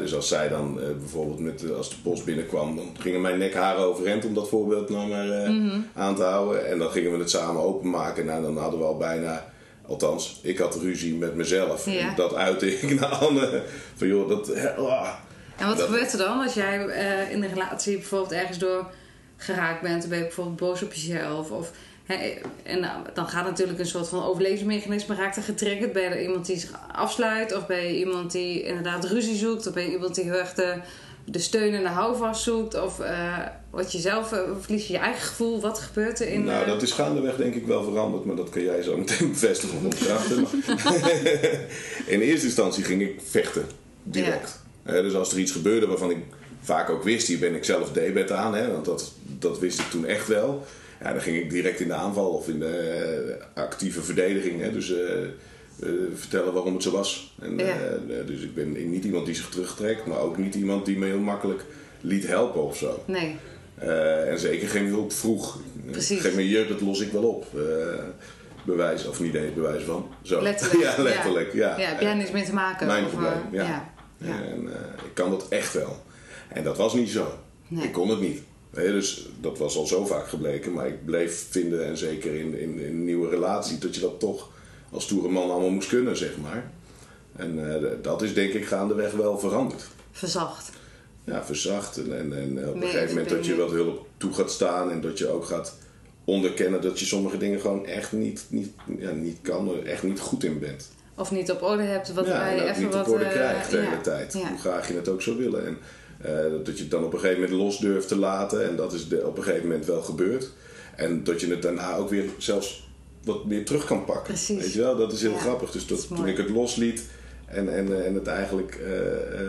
Dus als zij dan bijvoorbeeld met, als de post binnenkwam, dan gingen mijn nekharen overeind om dat voorbeeld nou maar Mhm. aan te houden. En dan gingen we het samen openmaken. Nou, dan hadden we al bijna, althans, ik had ruzie met mezelf. Ja. En dat uitte ik naar Anne. Van joh, dat. ah. En wat dat- gebeurt er dan als jij eh, in een relatie bijvoorbeeld ergens door geraakt bent? Dan ben je bijvoorbeeld boos op jezelf. Of, hè, en nou, dan gaat natuurlijk een soort van overlevingsmechanisme raakt er getriggerd. Ben je er iemand die zich afsluit? Of ben je iemand die inderdaad ruzie zoekt? Of ben je iemand die heel erg de, de steun en de houvast zoekt? Of eh, wat je zelf, eh, verlies je je eigen gevoel? Wat gebeurt er in... Nou, eh, dat is gaandeweg denk ik wel veranderd, maar dat kan jij zo meteen bevestigen of ontkrachten. in eerste instantie ging ik vechten, direct. Eh, dus als er iets gebeurde waarvan ik vaak ook wist, hier ben ik zelf debet aan, hè, want dat, dat wist ik toen echt wel. Ja, dan ging ik direct in de aanval of in de eh, actieve verdediging. Hè, dus eh, eh, vertellen waarom het zo was. En, Ja. eh, dus ik ben niet iemand die zich terugtrekt, maar ook niet iemand die me heel makkelijk liet helpen of zo. Nee, Eh, en zeker geen hulp vroeg. Precies. Geef me jeuk, dat los ik wel op. Eh, bewijs, of niet eens bewijs van. Zo. letterlijk. ja, letterlijk. Ja. Ja, heb jij niks mee te maken? Mijn of, eh, probleem, ja. ja. En eh, ik kan dat echt wel. En dat was niet zo. Nee. Ik kon het niet. Dus dat was al zo vaak gebleken. Maar ik bleef vinden, en zeker in, in, in een nieuwe relatie, dat je dat toch als stoere man allemaal moest kunnen, zeg maar. En eh, dat is denk ik gaandeweg wel veranderd. Verzacht. ja, verzacht. En, en, en op een gegeven moment dat je wat hulp toe gaat staan en dat je ook gaat onderkennen dat je sommige dingen gewoon echt niet, niet, ja, niet kan, echt niet goed in bent. Of niet op orde hebt. Wat ja, ook even niet wat, op orde eh, krijgt de ja, hele tijd. ja. Hoe graag je het ook zou willen. En eh, dat je het dan op een gegeven moment los durft te laten. En dat is de, op een gegeven moment wel gebeurd. En dat je het daarna ook weer zelfs wat meer terug kan pakken. Precies. Weet je wel, dat is heel Ja, grappig. Dus dat toen ik het losliet en, en, en het eigenlijk eh, eh,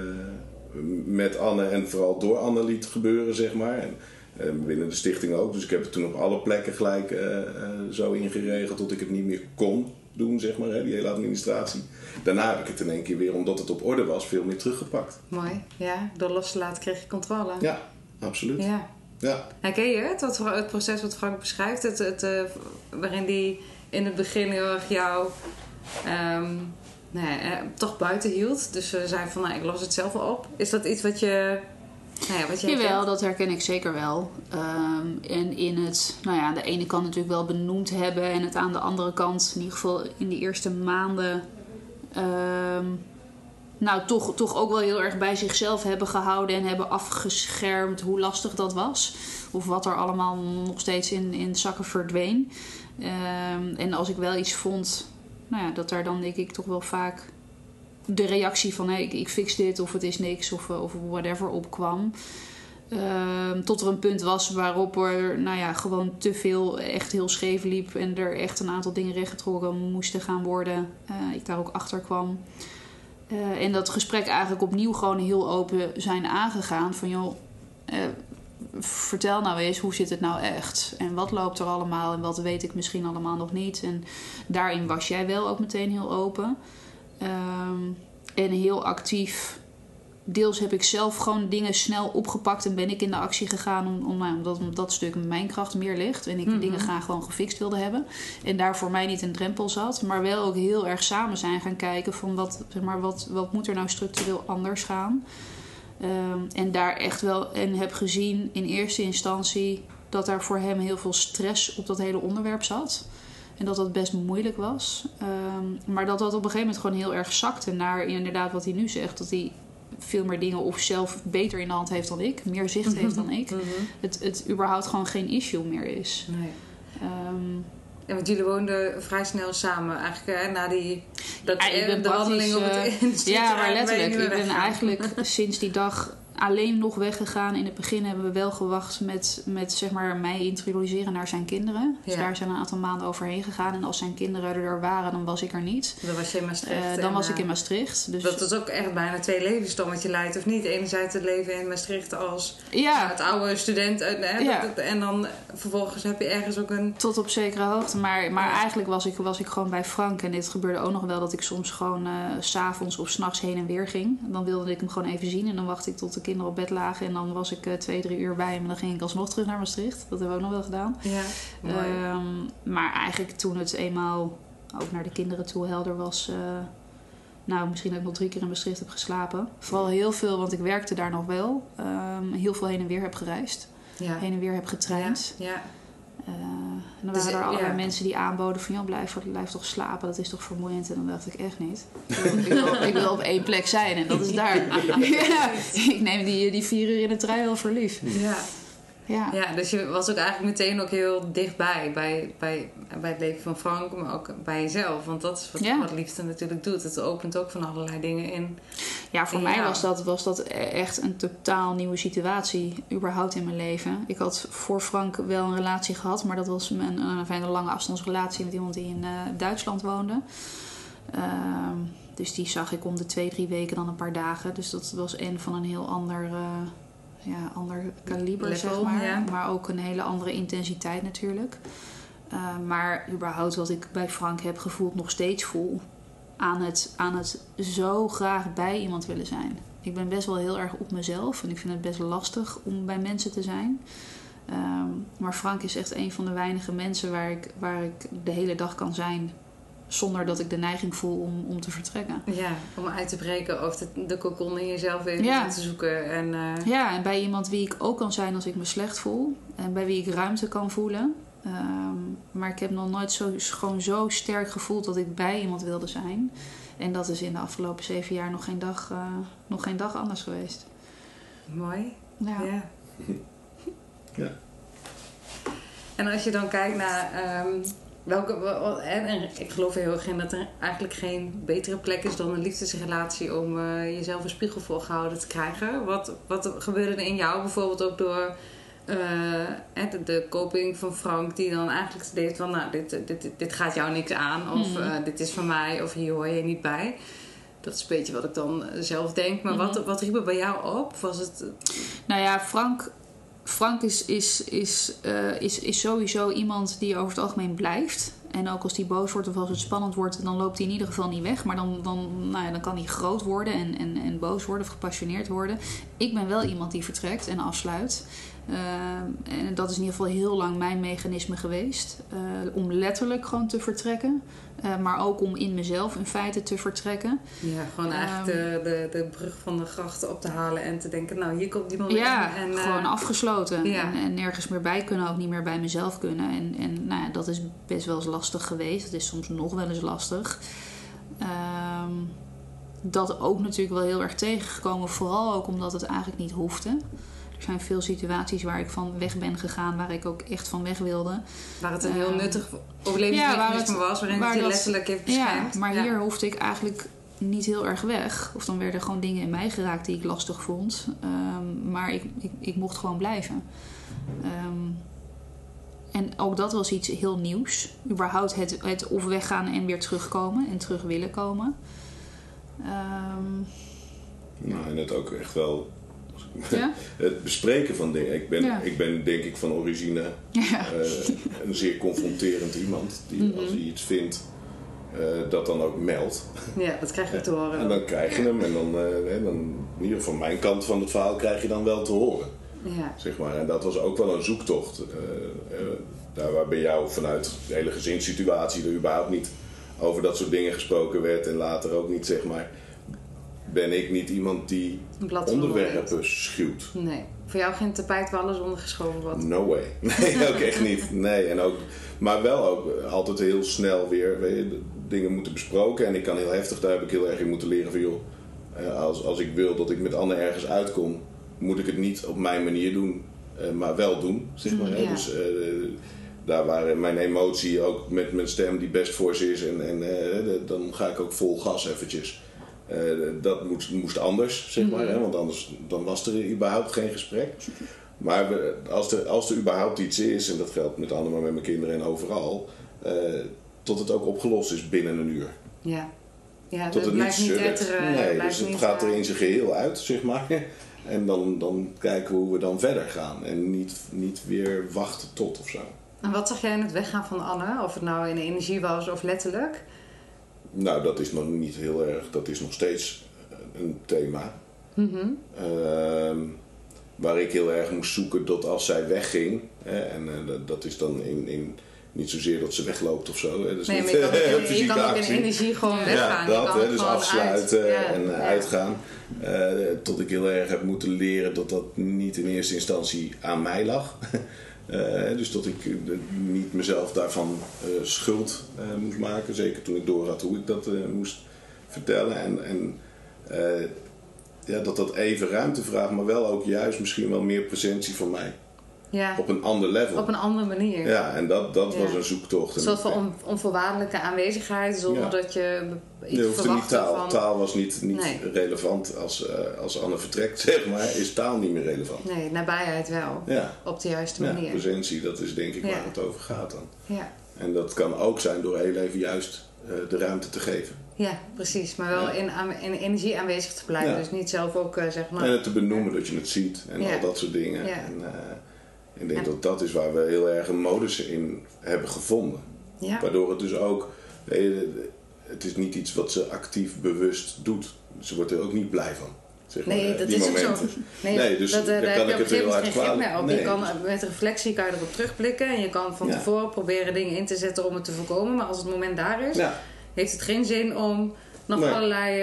met Anne en vooral door Anne liet gebeuren, zeg maar. En, eh, binnen de stichting ook. Dus ik heb het toen op alle plekken gelijk eh, eh, zo ingeregeld dat ik het niet meer kon doen, zeg maar, hè, die hele administratie. Daarna heb ik het in één keer weer, omdat het op orde was, veel meer teruggepakt. Mooi, ja. Door los te laten kreeg je controle. Ja, absoluut. Ja. Ja. Herken je het? Wat, het proces wat Frank beschrijft? Het, het, eh, waarin die in het begin heel erg jou ehm, nou ja, eh, toch buiten hield. Dus ze zei van, nou, ik los het zelf wel op. Is dat iets wat je Nou ja, wat jij Jawel, dat herken ik zeker wel. Ehm, en in het, nou ja, aan de ene kant natuurlijk wel benoemd hebben en het aan de andere kant, in ieder geval in die eerste maanden, ehm, nou toch, toch ook wel heel erg bij zichzelf hebben gehouden en hebben afgeschermd hoe lastig dat was. Of wat er allemaal nog steeds in, in zakken verdween. Ehm, en als ik wel iets vond, nou ja, dat daar dan denk ik toch wel vaak de reactie van ik, fix dit of het is niks of, of whatever opkwam. Ehm, tot er een punt was waarop er nou ja, gewoon te veel echt heel scheef liep en er echt een aantal dingen rechtgetrokken moesten gaan worden. Eh, ik daar ook achter kwam. Eh, en dat gesprek eigenlijk opnieuw gewoon heel open zijn aangegaan. Van joh, eh, vertel nou eens, hoe zit het nou echt? En wat loopt er allemaal en wat weet ik misschien allemaal nog niet? En daarin was jij wel ook meteen heel open. Ehm, en heel actief. Deels heb ik zelf gewoon dingen snel opgepakt en ben ik in de actie gegaan om, om, nou, omdat, omdat dat stuk mijn kracht meer ligt. En ik Mhm. dingen graag gewoon gefixt wilde hebben. En daar voor mij niet een drempel zat. Maar wel ook heel erg samen zijn gaan kijken van wat, zeg maar, wat, wat moet er nou structureel anders gaan. Ehm, en daar echt wel en heb gezien in eerste instantie dat daar voor hem heel veel stress op dat hele onderwerp zat. En dat dat best moeilijk was. Ehm, maar dat dat op een gegeven moment gewoon heel erg zakte naar inderdaad wat hij nu zegt. Dat hij veel meer dingen of zelf beter in de hand heeft dan ik. Meer zicht heeft dan ik. Mhm. Het, het überhaupt gewoon geen issue meer is. Nee. Ehm, Ja, want jullie woonden vrij snel samen eigenlijk, hè? Na die... Dat, Ja, ik ben de wandeling op het in de street Ja, maar letterlijk. Ik ben eigenlijk sinds die dag alleen nog weggegaan. In het begin hebben we wel gewacht met, met zeg maar, mij introduceren naar zijn kinderen. Dus Ja. daar zijn een aantal maanden overheen gegaan. En als zijn kinderen er waren, dan was ik er niet. Dan was je in Maastricht. Eh, dan was eh, ik in Maastricht. Dus Dat is ook echt bijna twee levens dan wat je leidt, of niet? Enerzijds het leven in Maastricht als ja, het oude student. eh, hè, Ja. dat- en dan vervolgens heb je ergens ook een... tot op zekere hoogte. Maar, maar eigenlijk was ik, was ik gewoon bij Frank. En dit gebeurde ook nog wel dat ik soms gewoon eh, s s'avonds of s'nachts heen en weer ging. Dan wilde ik hem gewoon even zien. En dan wachtte ik tot de kinderen op bed lagen. En dan was ik eh, twee, drie uur bij hem. En dan ging ik alsnog terug naar Maastricht. Dat hebben we ook nog wel gedaan. Ja. Ehm, maar eigenlijk toen het eenmaal ook naar de kinderen toe helder was. eh, nou, misschien dat ik nog drie keer in Maastricht heb geslapen. Vooral heel veel, want ik werkte daar nog wel. Ehm, heel veel heen en weer heb gereisd. ja. Heen en weer heb getraind. Ja, en dan Dus, waren er eh, allerlei ja. mensen die aanboden van... joh, blijf, blijf toch slapen, dat is toch vermoeiend? En dan dacht ik echt niet. ik, wil, ik wil op één plek zijn en dat is daar. ja, ik neem die, die vier uur in de trein wel voor lief. ja. Ja. ja, dus je was ook eigenlijk meteen ook heel dichtbij bij, bij, bij het leven van Frank, maar ook bij jezelf. Want dat is wat, Ja. wat liefde natuurlijk doet. Het opent ook van allerlei dingen in. Ja, voor mij was dat, was dat echt een totaal nieuwe situatie, überhaupt in mijn leven. Ik had voor Frank wel een relatie gehad, maar dat was een, een, een, een lange afstandsrelatie met iemand die in eh, Duitsland woonde. Ehm, dus die zag ik om de twee, drie weken dan een paar dagen. Dus dat was en van een heel ander, eh, ja, ander kaliber, zeg maar. ja. Maar ook een hele andere intensiteit natuurlijk. Eh, maar überhaupt wat ik bij Frank heb gevoeld, nog steeds voel aan het, aan het zo graag bij iemand willen zijn. Ik ben best wel heel erg op mezelf en ik vind het best lastig om bij mensen te zijn. Ehm, maar Frank is echt een van de weinige mensen waar ik, waar ik de hele dag kan zijn zonder dat ik de neiging voel om, om te vertrekken. Ja, om uit te breken of de, de cocon in jezelf in Ja. te zoeken. En, eh, Ja, en bij iemand wie ik ook kan zijn als ik me slecht voel en bij wie ik ruimte kan voelen. Ehm, maar ik heb nog nooit zo, gewoon zo sterk gevoeld dat ik bij iemand wilde zijn. En dat is in de afgelopen zeven jaar nog geen dag, eh, nog geen dag anders geweest. Mooi. Ja. Ja. Ja. En als je dan kijkt naar ehm, welke. wel- wel- En, en ik geloof heel erg in dat er eigenlijk geen betere plek is dan een liefdesrelatie om eh, jezelf een spiegel voorgehouden te krijgen. Wat, wat gebeurde er in jou bijvoorbeeld ook door. eh, de, de coping van Frank, die dan eigenlijk deed van, nou, dit, dit, dit, dit gaat jou niks aan, of Mhm. eh, dit is van mij, of hier hoor je niet bij. Dat is een beetje wat ik dan zelf denk. Maar wat, Mhm. wat riep er bij jou op? Was het. Nou ja, Frank, Frank is, is, is, eh, is, is sowieso iemand die over het algemeen blijft. En ook als hij boos wordt of als het spannend wordt, dan loopt hij in ieder geval niet weg. Maar dan, dan, nou ja, dan kan hij groot worden en, en, en boos worden of gepassioneerd worden. Ik ben wel iemand die vertrekt en afsluit. Ehm, en dat is in ieder geval heel lang mijn mechanisme geweest. eh, om letterlijk gewoon te vertrekken. Eh, maar ook om in mezelf in feite te vertrekken. Ja, gewoon eigenlijk Ehm, de, de, de brug van de grachten op te halen en te denken, nou hier komt die moment. Ja, en, eh, gewoon afgesloten. ja. En, en nergens meer bij kunnen, ook niet meer bij mezelf kunnen. En, en nou ja, dat is best wel eens lastig geweest. Het is soms nog wel eens lastig. Ehm, dat ook natuurlijk wel heel erg tegengekomen. Vooral ook omdat het eigenlijk niet hoefde. Er zijn veel situaties waar ik van weg ben gegaan, waar ik ook echt van weg wilde. Waar het een heel Ehm, nuttig ja, overlevingsmechanisme waar het- was, waarin waar het je letterlijk heeft Ja, beschermd. maar Ja. hier hoefde ik eigenlijk niet heel erg weg. Of dan werden gewoon dingen in mij geraakt die ik lastig vond. Ehm, maar ik, ik, ik mocht gewoon blijven. Ehm, en ook dat was iets heel nieuws. Überhaupt het, het of weggaan en weer terugkomen en terug willen komen. Ehm, Nou, en het ook echt wel ja? het bespreken van dingen. Ik ben, Ja. ik ben denk ik van origine ja. eh, een zeer confronterend iemand. Die Mhm. als hij iets vindt, eh, dat dan ook meldt. ja, dat krijg je te horen. En dan krijg je hem. En dan, eh, hè, dan, in ieder geval mijn kant van het verhaal krijg je dan wel te horen. ja. Zeg maar. En dat was ook wel een zoektocht. daar waar bij jou vanuit de hele gezinssituatie er überhaupt niet over dat soort dingen gesproken werd. En later ook niet, zeg maar, ben ik niet iemand die blad onderwerpen schuwt. Nee. Voor jou geen tapijt waar alles onder geschoven wordt. No way. Nee, ook echt niet. Nee, en ook, maar wel ook altijd heel snel weer weet je, dingen moeten besproken. En ik kan heel heftig, daar heb ik heel erg in moeten leren van joh, eh, als, als ik wil dat ik met Anne ergens uitkom, moet ik het niet op mijn manier doen, eh, maar wel doen. Zeg maar. Ja. Dus eh, daar waren mijn emotie ook met mijn stem die best voor ze is. En, en dan ga ik ook vol gas eventjes. Eh, dat moest, moest anders, zeg maar. Hè? Want anders dan was er überhaupt geen gesprek. Maar we- als er, als er überhaupt iets is, en dat geldt met Anne, maar met mijn kinderen en overal, eh, tot het ook opgelost is binnen een uur. Ja. Ja, Tot dat het blijft niet etteren. Nee, blijft dus het gaat er eh, in zijn geheel uit, zeg maar. En dan, dan kijken we hoe we dan verder gaan. En niet, niet weer wachten tot of zo. En wat zag jij in het weggaan van Anne? Of het nou in de energie was of letterlijk? Nou, dat is nog niet heel erg, dat is nog steeds eh, een thema. Mhm. Ehm, waar ik heel erg moest zoeken dat als zij wegging, hè, en eh, dat, is dan in, in, niet zozeer dat ze wegloopt of zo. Hè, is Nee, niet maar je kan, ook in- je fysieke kan ook in actie. energie gewoon Ja, weggaan. Ja, je dat, hè, dus afsluiten uit. Ja, en eh, ja. uitgaan. Tot ik heel erg heb moeten leren dat dat niet in eerste instantie aan mij lag. Eh, dus dat ik niet mezelf daarvan eh, schuld eh, moest maken. Zeker toen ik door had hoe ik dat moest vertellen. En, en ja, dat dat even ruimte vraagt, maar wel ook juist misschien wel meer presentie van mij. Ja, Op een ander level. op een andere manier. Ja, en dat, dat Ja. was een zoektocht. Een En soort van on- onvoorwaardelijke aanwezigheid zonder Ja. dat je iets niet verwachtte taal. van... Taal was niet, niet Nee. relevant als, eh, als Anne vertrekt, zeg maar, is taal niet meer relevant. Nee, nabijheid wel. Ja, Op de juiste ja manier. presentie, dat is denk ik Ja. waar het over gaat dan. Ja. En dat kan ook zijn door heel even juist eh, de ruimte te geven. ja, precies. Maar wel Ja. in, aan- in energie aanwezig te blijven. Ja. Dus niet zelf ook uh, zeg maar... En het te benoemen dat je het ziet en Ja. al dat soort dingen. Ja. En, eh, ik denk En- dat dat is waar we heel erg een modus in hebben gevonden. Ja. Waardoor het dus ook, het is niet iets wat ze actief bewust doet. Ze wordt er ook niet blij van. Zeg maar, Nee, dat is ook zo. momenten. Nee, Nee, dus dat, eh, daar kan ik het heel op. Nee, je kan, met reflectie kan je erop terugblikken en je kan van Ja. tevoren proberen dingen in te zetten om het te voorkomen. Maar als het moment daar is, Ja, heeft het geen zin om nog Nee. allerlei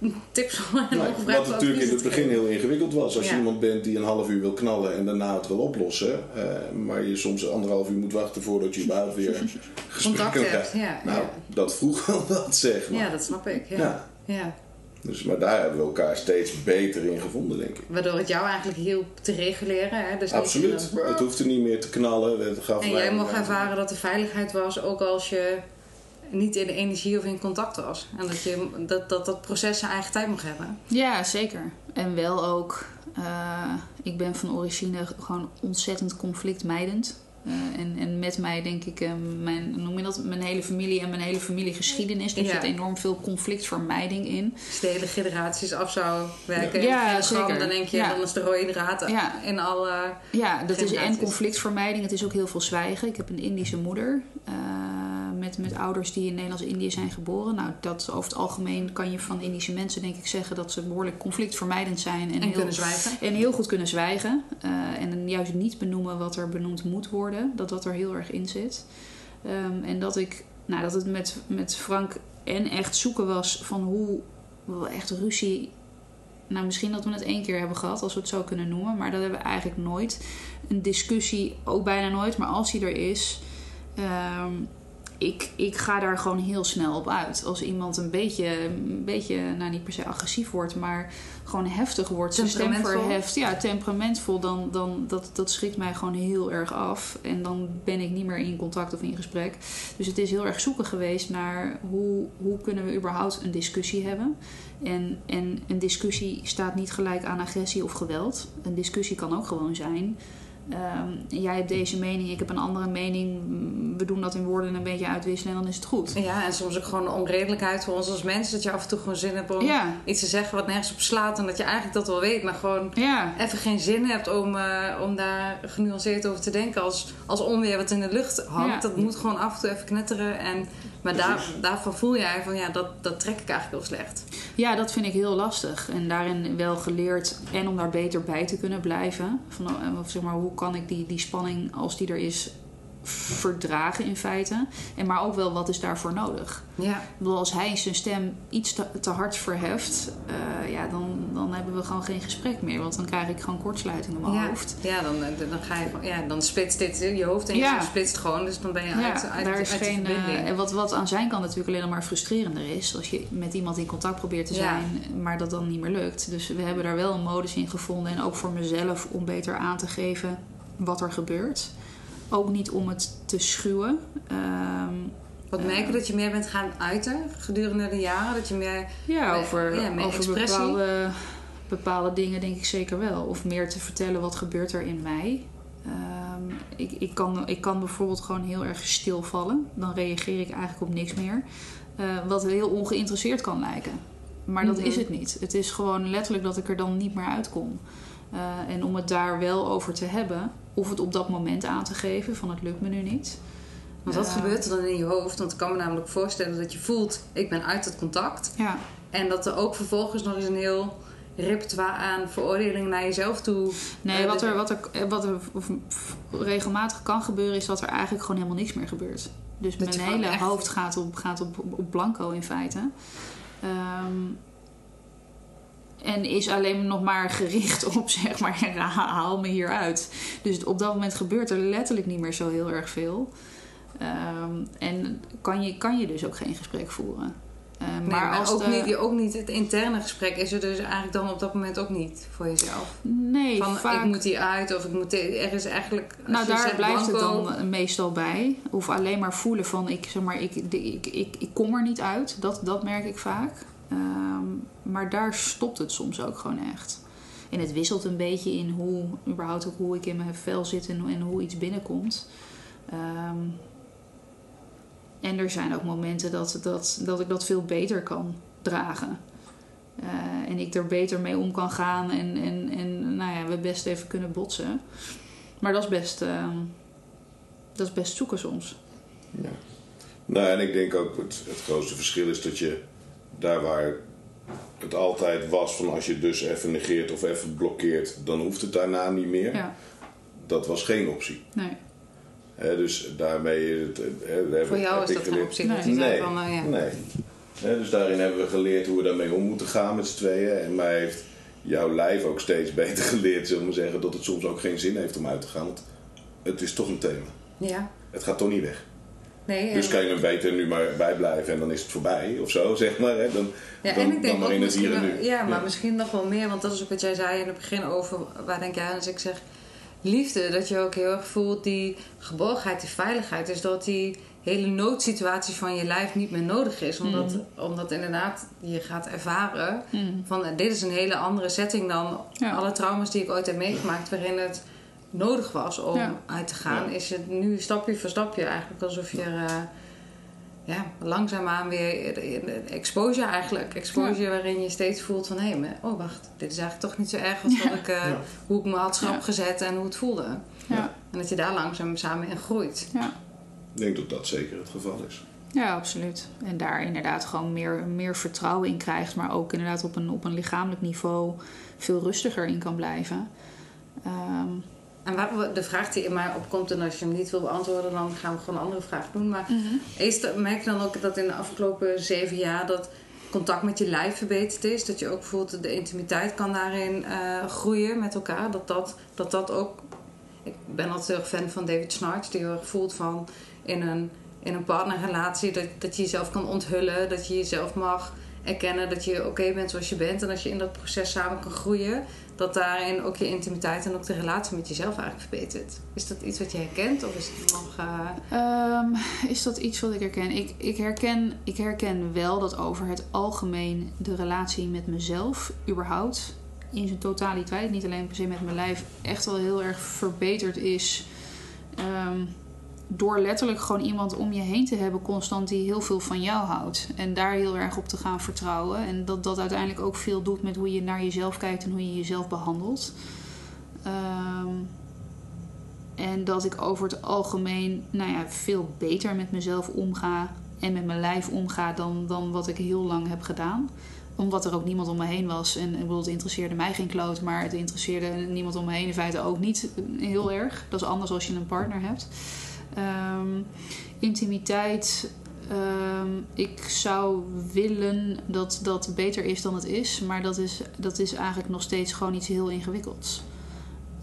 eh, tips en Nee, wat natuurlijk in het begin heel ingewikkeld was. Als Ja. je iemand bent die een half uur wil knallen en daarna het wil oplossen. eh, maar je soms anderhalf uur moet wachten voordat je überhaupt weer gesprekken krijgt. hebt, ja, Nou, ja. dat vroeg wel wat zeg maar. Ja, dat snap ik. Ja. Ja. Dus, maar daar hebben we elkaar steeds beter in gevonden, denk ik. Waardoor het jou eigenlijk hielp te reguleren. Hè? Dus Absoluut. een- Het hoefde niet meer te knallen. Het gaf En jij mocht ervaren dat er veiligheid was, ook als je niet in de energie of in contact was. En dat je, dat, dat, dat proces zijn eigen tijd mocht hebben. Ja, zeker. En wel ook, eh, ik ben van origine gewoon ontzettend conflictmijdend. Eh, en, en met mij denk ik, eh, mijn, noem je dat, mijn hele familie en mijn hele familiegeschiedenis. Er Ja. zit enorm veel conflictvermijding in. Als de hele generaties af zou werken. Ja, zeker. Dan denk je, Ja. dan is de rode draad Ja. in alle... Ja, dat is en conflictvermijding. Het is ook heel veel zwijgen. Ik heb een Indische moeder. Met ouders die in Nederlands-Indië zijn geboren. Nou, dat over het algemeen kan je van Indische mensen denk ik zeggen dat ze behoorlijk conflictvermijdend zijn. En, heel, kunnen zwijgen. En heel goed kunnen zwijgen. Uh, en juist niet benoemen wat er benoemd moet worden. Dat dat er heel erg in zit. Um, en dat ik, nou, dat het met, met Frank en echt zoeken was van hoe we echt ruzie nou, misschien dat we het één keer hebben gehad, als we het zo kunnen noemen. Maar dat hebben we eigenlijk nooit. Een discussie ook bijna nooit. Maar als die er is, um, ik, ik ga daar gewoon heel snel op uit. Als iemand een beetje, een beetje, nou niet per se agressief wordt, maar gewoon heftig wordt, zijn stem verheft, ja, temperamentvol, dan, dan dat, dat schrikt mij gewoon heel erg af. En dan ben ik niet meer in contact of in gesprek. Dus het is heel erg zoeken geweest naar hoe, hoe kunnen we überhaupt een discussie hebben. En, en een discussie staat niet gelijk aan agressie of geweld. Een discussie kan ook gewoon zijn Um, jij hebt deze mening, ik heb een andere mening. We doen dat in woorden een beetje uitwisselen en dan is het goed. Ja, en soms ook gewoon de onredelijkheid voor ons als mensen. Dat je af en toe gewoon zin hebt om iets te zeggen wat nergens op slaat. En dat je eigenlijk dat wel weet, maar gewoon even geen zin hebt om, uh, om daar genuanceerd over te denken. Als, als onweer wat in de lucht hangt, dat moet gewoon af en toe even knetteren. En, maar daar, daarvan voel jij van ja, dat, dat trek ik eigenlijk heel slecht. Ja, dat vind ik heel lastig. En daarin wel geleerd en om daar beter bij te kunnen blijven. Van, eh, zeg maar, hoe kan ik die, die spanning, als die er is, verdragen in feite. En maar ook wel wat is daarvoor nodig. Ja. Ik bedoel, als hij zijn stem iets te, te hard verheft, uh, ja, dan, dan hebben we gewoon geen gesprek meer. Want dan krijg ik gewoon kortsluiting in mijn ja. hoofd. Ja, dan, eh, dan ga je ja, dan splitst dit je hoofd en je ja. splitst gewoon. Dus dan ben je ja, uit, uit, daar is geen, uh, En wat, wat aan zijn kant natuurlijk alleen maar frustrerender is. Als je met iemand in contact probeert te zijn, maar dat dan niet meer lukt. Dus we hebben daar wel een modus in gevonden. En ook voor mezelf om beter aan te geven wat er gebeurt. Ook niet om het te schuwen. Um, wat merk je dat je meer bent gaan uiten gedurende de jaren? Dat je meer. Ja, over, ja, meer over bepaalde, bepaalde dingen denk ik zeker wel. Of meer te vertellen wat gebeurt er in mij. Um, ik, ik, kan, ik kan bijvoorbeeld gewoon heel erg stilvallen. Dan reageer ik eigenlijk op niks meer. Uh, wat heel ongeïnteresseerd kan lijken. Maar dat mm -hmm. is het niet. Het is gewoon letterlijk dat ik er dan niet meer uitkom. Uh, en om het daar wel over te hebben, of het op dat moment aan te geven van het lukt me nu niet. Want wat uh, gebeurt er dan in je hoofd? Want ik kan me namelijk voorstellen dat je voelt, ik ben uit het contact. Ja. En dat er ook vervolgens nog eens een heel repertoire aan veroordelingen naar jezelf toe. Nee, wat er, wat er, wat er regelmatig kan gebeuren, is dat er eigenlijk gewoon helemaal niks meer gebeurt. Dus dat mijn hele echt... hoofd gaat op, gaat op, op blanco in feite. Um, en is alleen nog maar gericht op, zeg maar, haal me hieruit. Dus op dat moment gebeurt er letterlijk niet meer zo heel erg veel. Um, en kan je, kan je dus ook geen gesprek voeren. Uh, nee, maar, maar ook, de... niet, ook niet het interne gesprek is er dus eigenlijk dan op dat moment ook niet voor jezelf. Nee, Van vaak... ik moet hier uit of ik moet er is eigenlijk. Nou, daar blijft blanco... het dan meestal bij. Of alleen maar voelen van ik zeg maar ik, ik, ik, ik, kom er niet uit. Dat, dat merk ik vaak. Um, maar daar stopt het soms ook gewoon echt. En het wisselt een beetje in hoe, überhaupt ook hoe ik in mijn vel zit en, en hoe iets binnenkomt. Um, en er zijn ook momenten dat, dat, dat ik dat veel beter kan dragen. Uh, en ik er beter mee om kan gaan en, en, en nou ja, we best even kunnen botsen. Maar dat is best, uh, dat is best zoeken soms. Ja. Nou, en ik denk ook het grootste verschil is dat je daar waar het altijd was van als je dus even negeert of even blokkeert, dan hoeft het daarna niet meer. Ja. Dat was geen optie. Nee. He, dus daarmee. Het, he, Voor jou is dat geen optie? Nee. Nee. Van, uh, ja. nee. He, dus daarin hebben we geleerd hoe we daarmee om moeten gaan met z'n tweeën. En mij heeft jouw lijf ook steeds beter geleerd, zullen we zeggen, dat het soms ook geen zin heeft om uit te gaan. Want het is toch een thema. Ja. Het gaat toch niet weg. Nee, dus kan je er beter nu maar bij blijven en dan is het voorbij of zo, zeg maar. Hè? Dan, ja, dan, en ik denk dan maar in het hier en nu. Ja, maar misschien nog wel meer, want dat is ook wat jij zei in het begin over, waar denk jij aan als ik zeg liefde, dat je ook heel erg voelt die geborgenheid, die veiligheid, is dat die hele noodsituaties van je lijf niet meer nodig is. Omdat, mm. omdat inderdaad je gaat ervaren mm. van dit is een hele andere setting dan ja. alle trauma's die ik ooit heb meegemaakt, waarin het nodig was om ja. uit te gaan, ja. is het nu stapje voor stapje eigenlijk alsof je uh, ja, langzaamaan weer exposure eigenlijk. Exposure ja. waarin je steeds voelt van hé, hey, oh wacht, dit is eigenlijk toch niet zo erg als wat ik, uh, hoe ik me had schrap gezet en hoe het voelde. En dat je daar langzaam samen in groeit. Ja. Ik denk dat dat zeker het geval is. Ja, absoluut. En daar inderdaad gewoon meer, meer vertrouwen in krijgt, maar ook inderdaad op een, op een lichamelijk niveau veel rustiger in kan blijven. Ehm, En waar, de vraag die in mij opkomt, en als je hem niet wil beantwoorden, dan gaan we gewoon een andere vraag doen. Maar is dat, merk je dan ook dat in de afgelopen zeven jaar dat contact met je lijf verbeterd is? Dat je ook bijvoorbeeld de intimiteit kan daarin eh, groeien met elkaar? Dat dat, dat dat ook. Ik ben altijd heel erg fan van David Snarch, die heel erg voelt van in een, in een partnerrelatie dat, dat je jezelf kan onthullen, dat je jezelf mag erkennen dat je oké bent zoals je bent en als je in dat proces samen kan groeien, dat daarin ook je intimiteit en ook de relatie met jezelf eigenlijk verbetert. Is dat iets wat je herkent of is het nog. Ehm, is dat iets wat ik herken? Ik, ik, herken? ik herken wel dat over het algemeen de relatie met mezelf, überhaupt, in zijn totaliteit, niet alleen per se met mijn lijf, echt wel heel erg verbeterd is. Ehm, door letterlijk gewoon iemand om je heen te hebben, constant die heel veel van jou houdt. En daar heel erg op te gaan vertrouwen. En dat dat uiteindelijk ook veel doet met hoe je naar jezelf kijkt en hoe je jezelf behandelt. Ehm, en dat ik over het algemeen nou ja, veel beter met mezelf omga en met mijn lijf omga dan, dan wat ik heel lang heb gedaan. Omdat er ook niemand om me heen was. En ik het interesseerde mij geen kloot, maar het interesseerde niemand om me heen in feite ook niet heel erg. Dat is anders als je een partner hebt. Ehm, intimiteit. ehm, ik zou willen dat dat beter is dan het is, maar dat is, dat is eigenlijk nog steeds gewoon iets heel ingewikkelds.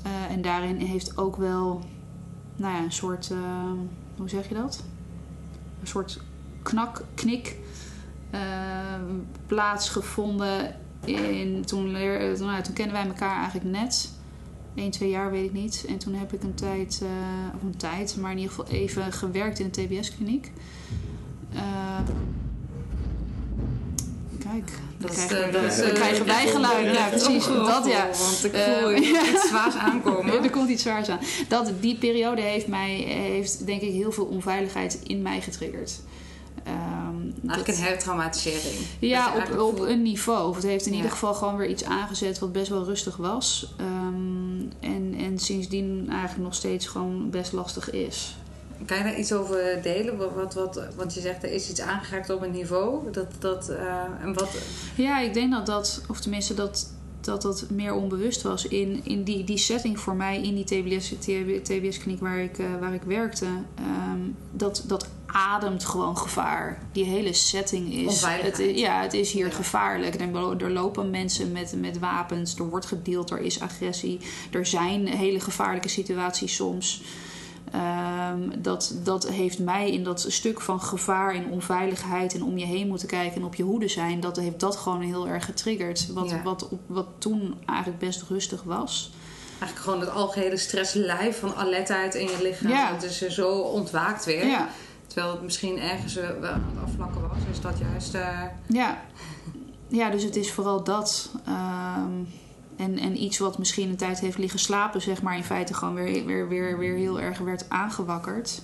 Eh, en daarin heeft ook wel nou ja, een soort, ehm, hoe zeg je dat? Een soort knak, knik ehm, plaatsgevonden. In, toen, leer, nou, toen kennen wij elkaar eigenlijk net. 1, 2 jaar weet ik niet. En toen heb ik een tijd, eh, of een tijd, maar in ieder geval even gewerkt in een TBS-kliniek. Eh, kijk, dan Dat krijgen, we, dat is, dan krijgen wij geluiden. Ja, precies. Dat ja. Want ik Eh, voel iets zwaars aankomen. er komt iets zwaars aan. Dat, die periode heeft, mij, heeft denk ik heel veel onveiligheid in mij getriggerd. Ehm, Eigenlijk dat- een hertraumatisering. Ja, op, een niveau. Of het heeft in Ja. ieder geval gewoon weer iets aangezet wat best wel rustig was. Ehm, en, en sindsdien eigenlijk nog steeds gewoon best lastig is. Kan je daar iets over delen? Wat, wat, wat, want je zegt er is iets aangeraakt op een niveau. Dat, dat, eh, en wat, Ja, ik denk dat dat, of tenminste dat dat, dat meer onbewust was in, in die, die setting voor mij, in die TBS, TBS-kliniek waar, ik, eh, waar ik werkte. ehm, dat, dat ademt gewoon gevaar. Die hele setting is. Het, ja, het is hier Ja. gevaarlijk. Er, er lopen mensen met, met wapens, er wordt gedeeld, er is agressie. Er zijn hele gevaarlijke situaties soms. Ehm, dat, dat heeft mij in dat stuk van gevaar en onveiligheid en om je heen moeten kijken en op je hoede zijn, dat heeft dat gewoon heel erg getriggerd. Wat, Ja. wat, op, wat toen eigenlijk best rustig was. eigenlijk gewoon het algehele stresslijf van alertheid in je lichaam. Ja. Het is zo ontwaakt weer. Ja, Terwijl het misschien ergens eh, wel aan het afvlakken was. Is dat juist... eh, ja. ja dus het is vooral dat. Ehm, en, en iets wat misschien een tijd heeft liggen slapen, zeg maar, in feite gewoon weer, weer, weer, weer heel erg werd aangewakkerd.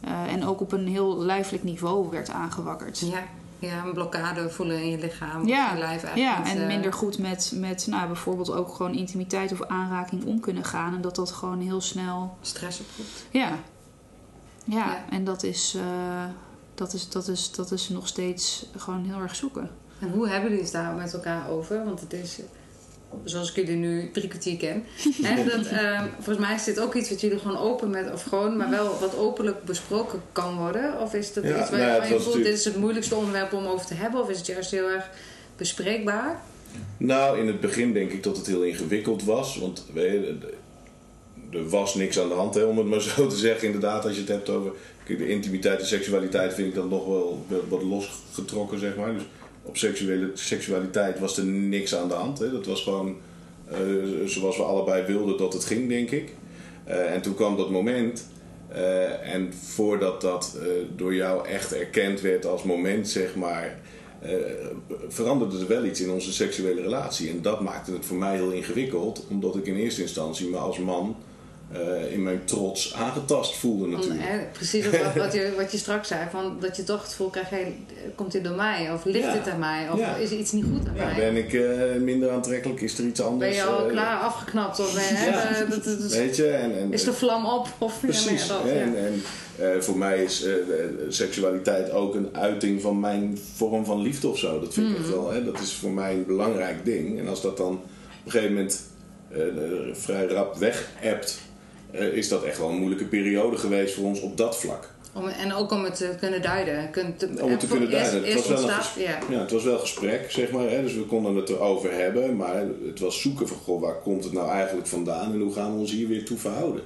Eh, en ook op een heel lijfelijk niveau werd aangewakkerd. ja, ja, een blokkade voelen in je lichaam. Ja, of je lijf eigenlijk Ja, niet, en eh, minder goed met, met nou, bijvoorbeeld ook gewoon intimiteit of aanraking om kunnen gaan. En dat dat gewoon heel snel. stress oproept. Ja. Ja, Ja. en dat is, eh, dat, is, dat, is, dat is nog steeds gewoon heel erg zoeken. En hoe hebben jullie het daar met elkaar over? Want het is, zoals ik jullie nu drie kwartier ken. hè, dat, ehm, volgens mij is dit ook iets wat jullie gewoon open met, of gewoon, maar wel wat openlijk besproken kan worden. Of is dat Ja, iets waar nou ja, je voelt, dit is het moeilijkste onderwerp om over te hebben? Of is het juist heel erg bespreekbaar? Nou, in het begin denk ik dat het heel ingewikkeld was. Want weet je, er was niks aan de hand, hè, om het maar zo te zeggen. Inderdaad, als je het hebt over de intimiteit en seksualiteit, vind ik dat nog wel wel wat losgetrokken, zeg maar. Dus op seksuele, seksualiteit was er niks aan de hand. Hè. Dat was gewoon eh, zoals we allebei wilden dat het ging, denk ik. Eh, en toen kwam dat moment. eh, en voordat dat door jou echt erkend werd als moment, zeg maar, veranderde er wel iets in onze seksuele relatie. En dat maakte het voor mij heel ingewikkeld, omdat ik in eerste instantie me als man eh, in mijn trots aangetast voelde natuurlijk. Precies wat, wat, je, wat je straks zei, van, dat je toch het gevoel krijgt, hey, komt dit door mij? Of ligt Ja. dit aan mij? Of Ja. is er iets niet goed aan Ja, mij? ben ik eh, minder aantrekkelijk? Is er iets anders? Ben je al eh, klaar afgeknapt? Of ben je, dat, dat- dat- Weet je? En, en, is de vlam op? Of, Precies. Dat. En, en voor mij is seksualiteit ook een uiting van mijn vorm van liefde of zo. Dat vind ik echt Mhm. wel. Hè, dat is voor mij een belangrijk ding. En als dat dan op een gegeven moment vrij rap weg hebt, is dat echt wel een moeilijke periode geweest voor ons op dat vlak. Om, en ook om het te kunnen duiden. Kunt, Om het te kunnen eerst- duiden. Het Eerst was wel een ontstaat, ja. Ja, het was wel gesprek, zeg maar. Hè? Dus we konden het erover hebben. Maar het was zoeken van, goh, waar komt het nou eigenlijk vandaan? En hoe gaan we ons hier weer toe verhouden?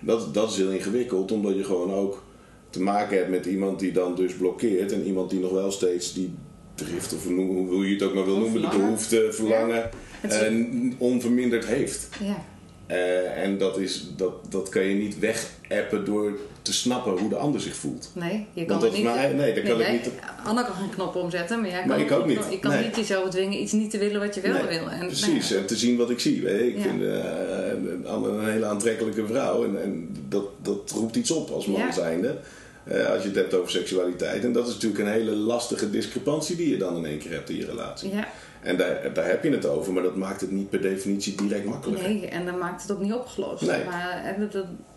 Dat, dat is heel ingewikkeld, omdat je gewoon ook te maken hebt met iemand die dan dus blokkeert. En iemand die nog wel steeds die drift, of hoe, hoe je het ook maar wil noemen, de behoefte, verlangen, Het is- eh, onverminderd heeft. ja. Eh, en dat, is, dat, dat kan je niet wegappen door te snappen hoe de ander zich voelt. Nee, je kan dat niet. is mijn- nee, dat kan ik niet. Anna kan geen knop omzetten, maar jij kan Maar ik ook niet. Je kan Nee. niet jezelf dwingen iets niet te willen wat je wel wil. En, Precies, nou en te zien wat ik zie. Ik Ja. vind eh, Anne een hele aantrekkelijke vrouw en, en dat, dat roept iets op als man Ja. zijnde. Eh, als je het hebt over seksualiteit. En dat is natuurlijk een hele lastige discrepantie die je dan in één keer hebt in je relatie. ja, En daar, daar heb je het over, maar dat maakt het niet per definitie direct makkelijker. nee, en dan maakt het ook niet opgelost. Nee. Maar en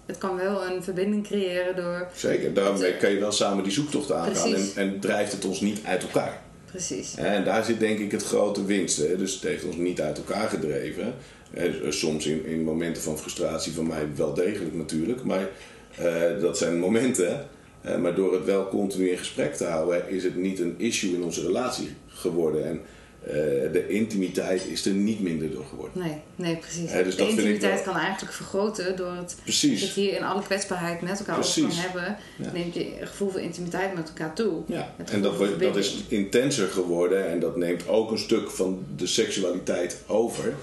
het, kan wel een verbinding creëren door. Zeker, daarmee kan je wel samen die zoektocht aangaan en, en drijft het ons niet uit elkaar. Precies. En daar zit denk ik het grote winst. Hè? Dus het heeft ons niet uit elkaar gedreven. Eh, Soms in, in momenten van frustratie van mij wel degelijk natuurlijk. Maar eh, dat zijn momenten. Eh, maar door het wel continu in gesprek te houden, is het niet een issue in onze relatie geworden. En eh, de intimiteit is er niet minder door geworden. Nee, nee, precies. Dus de intimiteit wel- kan eigenlijk vergroten door het Precies. dat je hier in alle kwetsbaarheid met elkaar over kan Precies. hebben. Ja. Neemt je gevoel van intimiteit met elkaar toe. Ja, en dat, dat is intenser geworden en dat neemt ook een stuk van de seksualiteit over.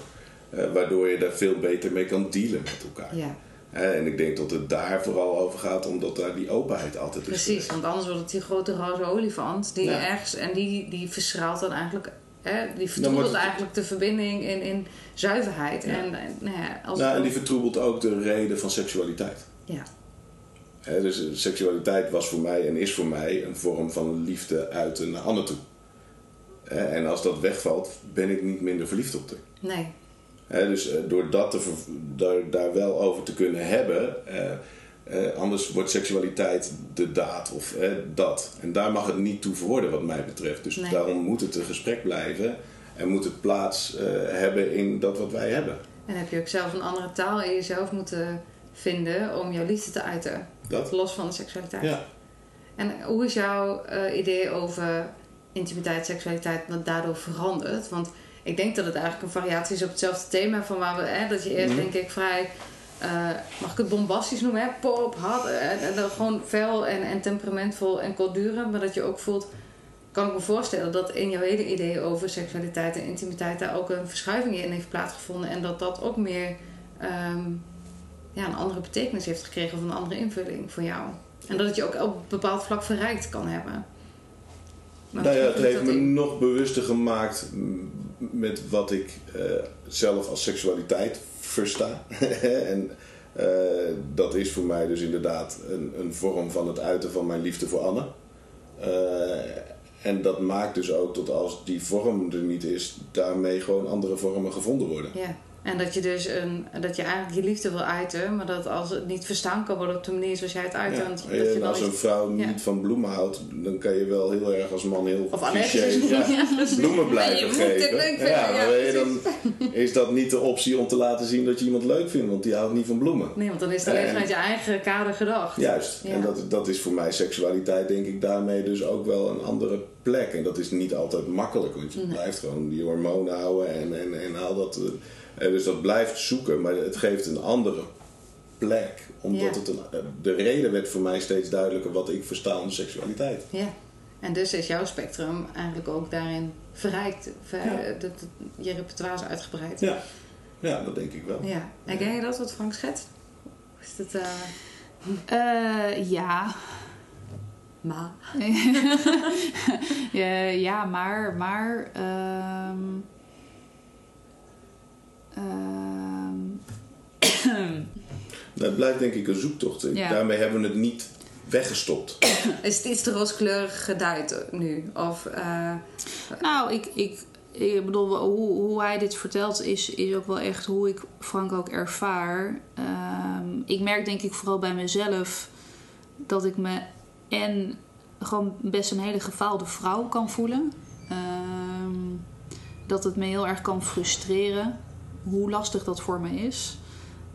eh, waardoor je daar veel beter mee kan dealen met elkaar. Ja, Hè, en ik denk dat het daar vooral over gaat, omdat daar die openheid altijd is. precies. Want anders wordt het die grote roze olifant die Ja. ergens en die, die verschraalt dan eigenlijk. Hè, die vertroebelt het- eigenlijk de verbinding in, in zuiverheid. Ja. En, en, nou ja, als Nou, en die vertroebelt ook de reden van seksualiteit. ja, Hè, dus eh, seksualiteit was voor mij en is voor mij een vorm van liefde uiten naar Anne toe. Hè, en als dat wegvalt, ben ik niet minder verliefd op haar. nee. Hè, dus eh, door dat te daar, daar wel over te kunnen hebben, eh, eh, anders wordt seksualiteit de daad of dat. En daar mag het niet toe verworden wat mij betreft. Dus Nee. daarom moet het een gesprek blijven en moet het plaats eh, hebben in dat wat wij hebben. En heb je ook zelf een andere taal in jezelf moeten vinden om jouw liefde te uiten. Dat? Los van de seksualiteit. Ja. En hoe is jouw eh, idee over intimiteit, seksualiteit dat daardoor veranderd? Want ik denk dat het eigenlijk een variatie is op hetzelfde thema van waar we, hè, dat je eerst Mhm. denk ik vrij, eh, mag ik het bombastisch noemen, hè? pop, hard, eh, en dan gewoon fel en, en temperamentvol en kortdurend, maar dat je ook voelt, kan ik me voorstellen dat in jouw hele idee over seksualiteit en intimiteit daar ook een verschuiving in heeft plaatsgevonden en dat dat ook meer ehm, ja, een andere betekenis heeft gekregen of een andere invulling voor jou. En dat het je ook op een bepaald vlak verrijkt kan hebben. Maar Nou ja, het heeft me in? nog bewuster gemaakt met wat ik eh, zelf als seksualiteit versta. en eh, dat is voor mij dus inderdaad een, een vorm van het uiten van mijn liefde voor Anne. Eh, en dat maakt dus ook dat als die vorm er niet is, daarmee gewoon andere vormen gevonden worden. Ja. En dat je dus een, dat je eigenlijk je liefde wil uiten, maar dat als het niet verstaan kan worden op de manier zoals jij het uit, Ja, dan, dat en je dan als een vrouw ja. niet van bloemen houdt, dan kan je wel heel erg als man heel Of cliché, ja, bloemen blijven geven. vinden, ja, ja, maar weet je, dan is dat niet de optie om te laten zien dat je iemand leuk vindt, want die houdt niet van bloemen. Nee, want dan is het alleen En- vanuit je eigen kader gedacht. Juist, en dat, dat is voor mij seksualiteit denk ik daarmee dus ook wel een andere plek. En dat is niet altijd makkelijk, want je Nee. blijft gewoon die hormonen houden en, en, en al dat. eh, eh, dus dat blijft zoeken, maar het geeft een andere plek. Omdat Ja. het een, eh, de reden werd voor mij steeds duidelijker wat ik versta onder seksualiteit. Ja. En dus is jouw spectrum eigenlijk ook daarin verrijkt. Ver, Ja. dat, dat- je repertoire is uitgebreid. Ja, ja dat denk ik wel. Ja. Herken je dat wat Frank schetst? Is het, eh, Eh, ja. Ma? ja. Maar... maar ehm, ehm, Dat blijft denk ik een zoektocht. Ja. Daarmee hebben we het niet weggestopt. Is het iets te rooskleurig geduid nu? Of, eh, Nou, ik, ik, ik bedoel, hoe, hoe hij dit vertelt is, is ook wel echt hoe ik Frank ook ervaar. Ehm, ik merk denk ik vooral bij mezelf dat ik me en gewoon best een hele gefaalde vrouw kan voelen. Ehm, dat het me heel erg kan frustreren hoe lastig dat voor me is.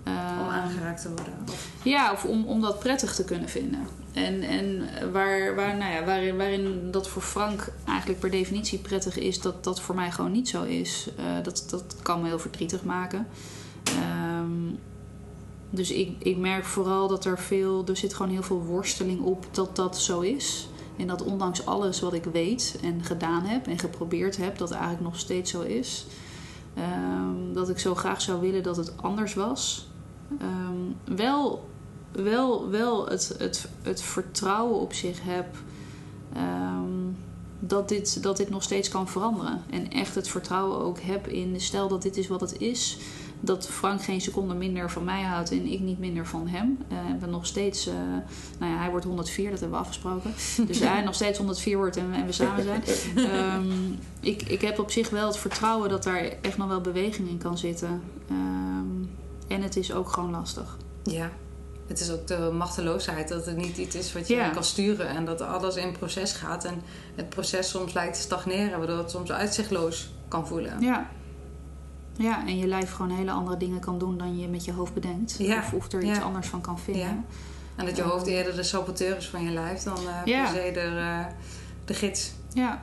om Ehm, aangeraakt te worden? Ja, of om, om dat prettig te kunnen vinden. En, en waar, waar, nou ja, waarin, waarin dat voor Frank eigenlijk per definitie prettig is, dat dat voor mij gewoon niet zo is. Eh, dat, dat kan me heel verdrietig maken. Ehm, dus ik, ik merk vooral dat er veel, er zit gewoon heel veel worsteling op dat dat zo is. En dat ondanks alles wat ik weet en gedaan heb en geprobeerd heb, dat eigenlijk nog steeds zo is. Ehm, dat ik zo graag zou willen dat het anders was. Ehm, wel wel, wel het, het, het vertrouwen op zich heb ehm, dat, dit, dat dit nog steeds kan veranderen. En echt het vertrouwen ook heb in, stel dat dit is wat het is, dat Frank geen seconde minder van mij houdt en ik niet minder van hem. Eh we nog steeds, eh, nou ja, hij wordt 104, dat hebben we afgesproken. Dus hij nog steeds 104 wordt en, en we samen zijn. Ehm, ik, ik heb op zich wel het vertrouwen dat daar echt nog wel beweging in kan zitten. Ehm, en het is ook gewoon lastig. Ja. Het is ook de machteloosheid dat het niet iets is wat je Ja. kan sturen en dat alles in proces gaat en het proces soms lijkt te stagneren, waardoor het soms uitzichtloos kan voelen. Ja. Ja, en je lijf gewoon hele andere dingen kan doen dan je met je hoofd bedenkt. Ja. Of, of er iets Ja. anders van kan vinden. Ja. En dat je hoofd eerder de saboteur is van je lijf dan Ja. per se de, eh, de gids. Ja.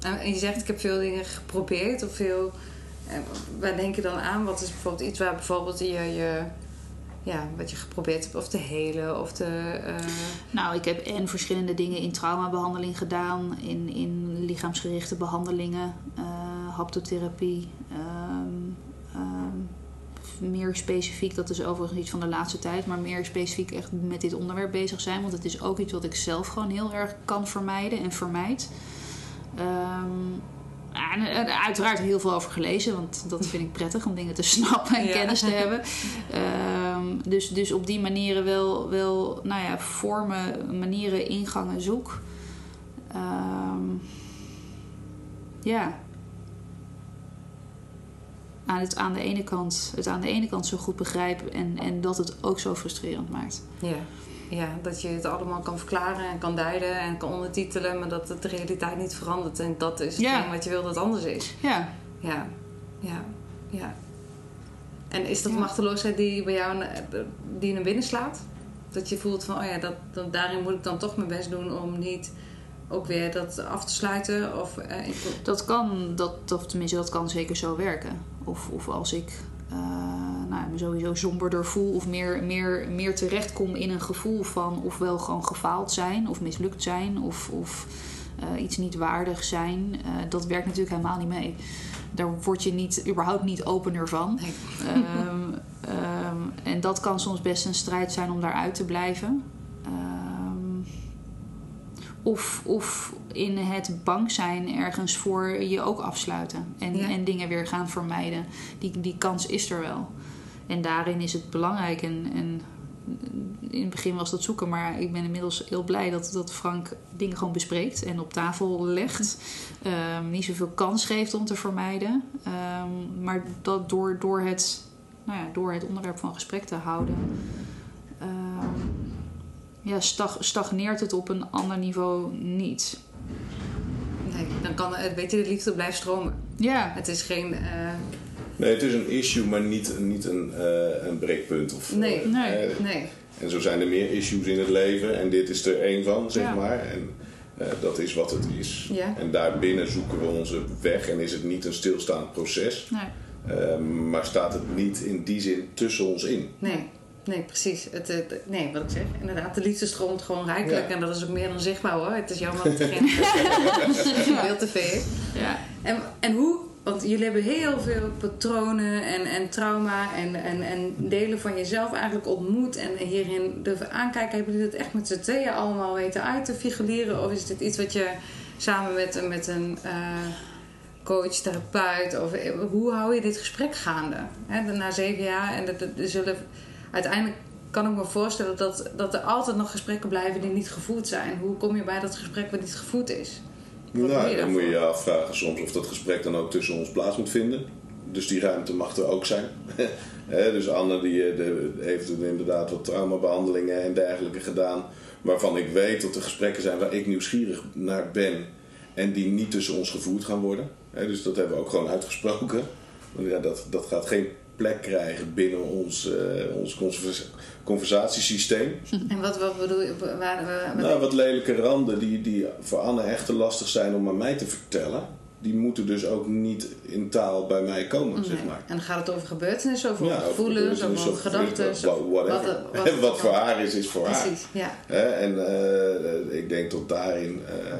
En je zegt, ik heb veel dingen geprobeerd of veel... eh, Waar denk je dan aan? Wat is bijvoorbeeld iets waar bijvoorbeeld je, je ja, wat je geprobeerd hebt of te helen of te... Nou, ik heb en verschillende dingen in traumabehandeling gedaan, in, in lichaamsgerichte behandelingen, eh, haptotherapie. ehm, ehm, meer specifiek, dat is overigens iets van de laatste tijd, maar meer specifiek echt met dit onderwerp bezig zijn. Want het is ook iets wat ik zelf gewoon heel erg kan vermijden en vermijd. Ehm, en, uiteraard heel veel over gelezen, want dat vind ik prettig om dingen te snappen en Ja. kennis te hebben. Dus, dus op die manieren wel, wel nou ja, vormen, manieren, ingangen zoek. Ja. Aan het aan de ene kant, het aan de ene kant zo goed begrijpen en, en dat het ook zo frustrerend maakt. ja. ja, dat je het allemaal kan verklaren en kan duiden en kan ondertitelen, maar dat het de realiteit niet verandert. En dat is Ja. wat je wil dat anders is. Ja, Ja, ja, ja. En is dat Ja. machteloosheid die bij jou die naar binnen slaat? Dat je voelt van, oh ja, dat, dat, daarin moet ik dan toch mijn best doen om niet ook weer dat af te sluiten? Of, eh, ik, dat kan, dat, of tenminste dat kan zeker zo werken. Of, of als ik eh, nou, me sowieso somberder voel of meer, meer, meer terechtkom in een gevoel van ofwel gewoon gefaald zijn of mislukt zijn of, of eh, iets niet waardig zijn, dat werkt natuurlijk helemaal niet mee. Daar word je niet, überhaupt niet opener van. nee. Ehm, ehm, en dat kan soms best een strijd zijn om daaruit te blijven. Of, of in het bang zijn ergens voor je ook afsluiten. En, Ja. en dingen weer gaan vermijden. Die, die kans is er wel. En daarin is het belangrijk. En, en in het begin was dat zoeken, maar ik ben inmiddels heel blij dat, dat Frank dingen gewoon bespreekt en op tafel legt. Ehm, niet zoveel kans geeft om te vermijden. Ehm, maar dat door, door, het, nou ja, door het onderwerp van gesprek te houden, ja, stag, stagneert het op een ander niveau niet. nee, dan kan het, weet je, de liefde blijft stromen. Ja, Het is geen, eh, Nee, het is een issue, maar niet, niet een, eh, een breekpunt. Of, Nee. eh, Nee. nee. en zo zijn er meer issues in het leven en dit is er één van, zeg Ja. maar. En eh, dat is wat het is. Ja. En daarbinnen zoeken we onze weg en is het niet een stilstaand proces. nee. Maar staat het niet in die zin tussen ons in. Nee, nee, precies. Het, het- nee, wat ik zeg. Inderdaad, de liefde stroomt gewoon rijkelijk. Ja. En dat is ook meer dan zichtbaar hoor. Het is jammer dat er geen beeld-tv is. Ja. En, en hoe, want jullie hebben heel veel patronen en, en trauma en, en, en delen van jezelf eigenlijk ontmoet. En hierin durven aankijken. Hebben jullie dat echt met z'n tweeën allemaal weten uit te figureren? Of is dit iets wat je samen met, met een eh, coach, therapeut, of, hoe hou je dit gesprek gaande? Na zeven jaar en er zullen uiteindelijk kan ik me voorstellen dat, dat er altijd nog gesprekken blijven die niet gevoerd zijn. Hoe kom je bij dat gesprek wat niet gevoerd is? Wat Nou, dan moet je je afvragen soms of dat gesprek dan ook tussen ons plaats moet vinden. Dus die ruimte mag er ook zijn. Dus Anne die, eh, de, heeft inderdaad wat traumabehandelingen en dergelijke gedaan. Waarvan ik weet dat er gesprekken zijn waar ik nieuwsgierig naar ben. En die niet tussen ons gevoerd gaan worden. Dus dat hebben we ook gewoon uitgesproken. Want ja, dat, dat gaat geen plek krijgen binnen ons, eh, ons conversa- conversatiesysteem. En wat, wat bedoel je? Waar, waar- wat- Nou, wat lelijke randen die, die voor Anne echt te lastig zijn om aan mij te vertellen. Die moeten dus ook niet in taal bij mij komen, zeg maar. En dan gaat het over gebeurtenissen, over Ja, gevoelens, over of gedachten. wa- whatever. Wat, Wat, voor haar is, is voor haar. Precies, ja. Hè, En eh, ik denk dat daarin eh,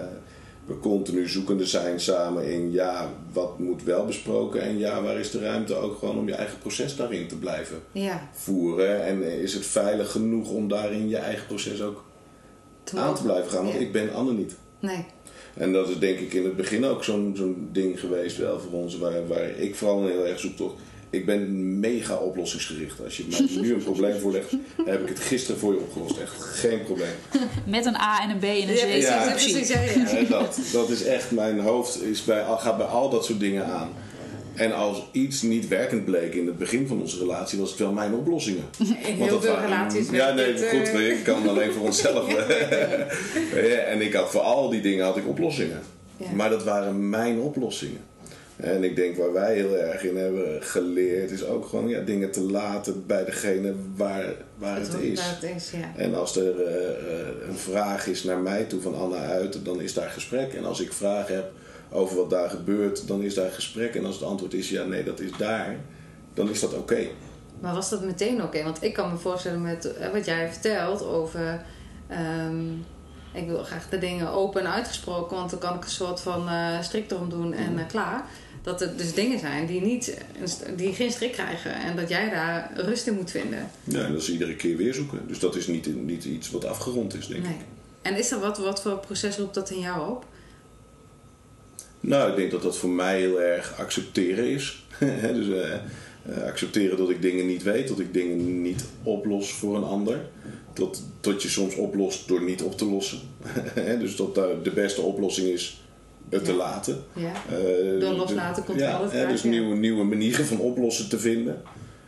we continu zoekende zijn samen in ja, wat moet wel besproken en ja, waar is de ruimte ook gewoon om je eigen proces daarin te blijven Ja, voeren. En is het veilig genoeg om daarin je eigen proces ook te aan te blijven gaan? Want Ja. ik ben Anne niet. Nee, En dat is denk ik in het begin ook zo'n zo'n ding geweest wel voor ons, waar, waar ik vooral een heel erg zoektocht. Ik ben mega oplossingsgericht. Als je mij nu een probleem voorlegt, heb ik het gisteren voor je opgelost. Echt geen probleem. Met een A en een B en een Ja, C. Ja. precies, ja, dat, dat is echt, mijn hoofd is bij, gaat bij al dat soort dingen aan. En als iets niet werkend bleek in het begin van onze relatie, was het wel mijn oplossingen. In Want heel dat veel waren- relaties Ja, nee, goed. eh, Ik kan alleen voor onszelf. Ja, en ik had voor al die dingen had ik oplossingen. Ja. Maar dat waren mijn oplossingen. En ik denk waar wij heel erg in hebben geleerd, is ook gewoon ja, dingen te laten bij degene waar, waar het, is. waar het is, ja. En als er eh, eh, een vraag is naar mij toe van Anna uit, dan is daar gesprek. En als ik vragen heb over wat daar gebeurt, dan is daar gesprek. En als het antwoord is ja, nee, dat is daar, dan is dat oké. Maar was dat meteen oké? Want ik kan me voorstellen met eh, wat jij vertelt over... ehm, ik wil graag de dingen open en uitgesproken, want dan kan ik een soort van eh strik erom doen en eh, klaar. Dat er dus dingen zijn die, niet, die geen strik krijgen en dat jij daar rust in moet vinden. Ja, en dat is iedere keer weer zoeken. Dus dat is niet, niet iets wat afgerond is, denk ik. Nee. En is er wat, wat voor proces roept dat in jou op? Nou, ik denk dat dat voor mij heel erg accepteren is. dus eh, eh, accepteren dat ik dingen niet weet, dat ik dingen niet oplos voor een ander. Dat, dat je soms oplost door niet op te lossen. dus dat daar de beste oplossing is het te Ja. laten. Ja. Eh, Door loslaten komt er ja, Dus nieuwe, nieuwe manieren van oplossen te vinden.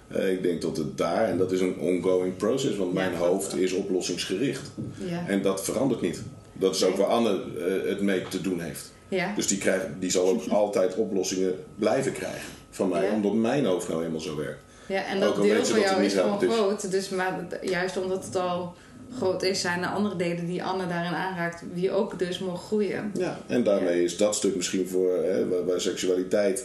Eh, ik denk dat het daar, en dat is een ongoing process, want mijn hoofd is oplossingsgericht. Ja. En dat verandert niet. Dat is ook waar Anne eh, het mee te doen heeft. ja. Dus die, krijgt, die zal ook altijd oplossingen blijven krijgen van mij, Ja. omdat mijn hoofd nou helemaal zo werkt. Ja, en dat deel van jou is gewoon helpt, groot. Dus, maar juist omdat het al groot is, zijn er andere delen die Anne daarin aanraakt, die ook dus mogen groeien. Ja, en daarmee is dat stuk misschien voor hè, waar, waar seksualiteit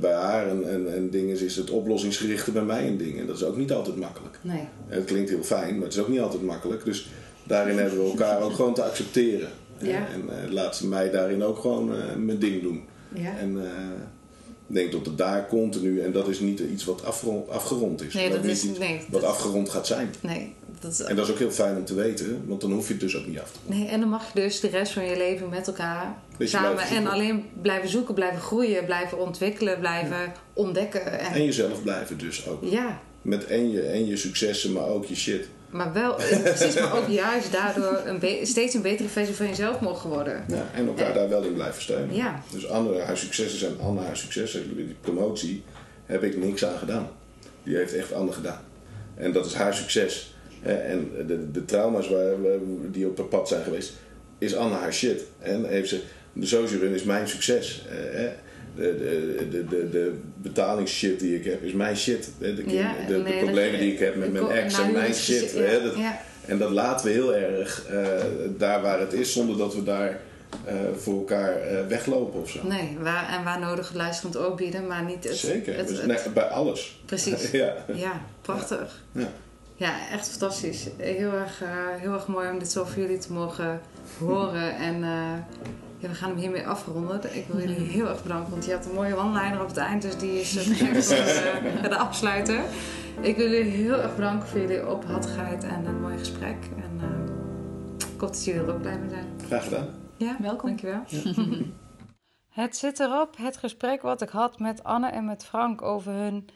bij haar en, en, en dingen is, is het oplossingsgerichte bij mij een ding. En dat is ook niet altijd makkelijk. Nee. En het klinkt heel fijn, maar het is ook niet altijd makkelijk. Dus daarin hebben we elkaar ook gewoon te accepteren. Ja. En eh, laat ze mij daarin ook gewoon eh, mijn ding doen. Ja. En eh, ik denk dat het daar continu, en dat is niet iets wat afgerond, afgerond is. Nee, dat niet is- nee, wat dat- afgerond gaat zijn. Nee. Dat is, En dat is ook heel fijn om te weten, want dan hoef je het dus ook niet af te ronden. nee. En dan mag je dus de rest van je leven met elkaar samen en alleen blijven zoeken, blijven groeien, blijven ontwikkelen, blijven ontdekken. En, En jezelf blijven dus ook. ja. Met en je, en je successen, maar ook je shit. Maar wel, precies, maar ook juist daardoor een steeds een betere versie van jezelf mogen worden. Ja, en elkaar Eh, daar wel in blijven steunen. ja. Dus Anne, haar successen zijn Anne haar successen. Die promotie heb ik niks aan gedaan. Die heeft echt Anne gedaan. En dat is haar succes. Eh, En de, de trauma's waar, waar- die op haar pad zijn geweest, is Anne haar shit. En heeft ze, de social run is mijn succes. Eh, eh, De, de, de, de, betalingsshit die ik heb is mijn shit. De, de, Ja, de, problemen die ik heb met mijn ex nou, en mijn shit. ja, hè, dat- ja. En dat laten we heel erg eh, daar waar het is, zonder dat we daar eh, voor elkaar eh, weglopen of zo. Nee, waar, en waar nodig luisterend oor bieden, maar niet het... Zeker, het- dus, het- nee, bij alles. Precies. ja. Ja, prachtig. Ja. Ja, echt fantastisch. Heel erg, eh, heel erg mooi om dit zo voor jullie te mogen horen. En eh, ja, we gaan hem hiermee afronden. Ik wil jullie heel erg bedanken, want je had een mooie one-liner op het eind. Dus die is uh, voor de, de afsluiter. Ik wil jullie heel erg bedanken voor jullie openhartigheid en een mooi gesprek. En eh, ik hoop dat jullie er ook blij mee zijn. Graag gedaan. Ja, Welkom. Dankjewel. Het zit erop, het gesprek wat ik had met Anne en met Frank over hun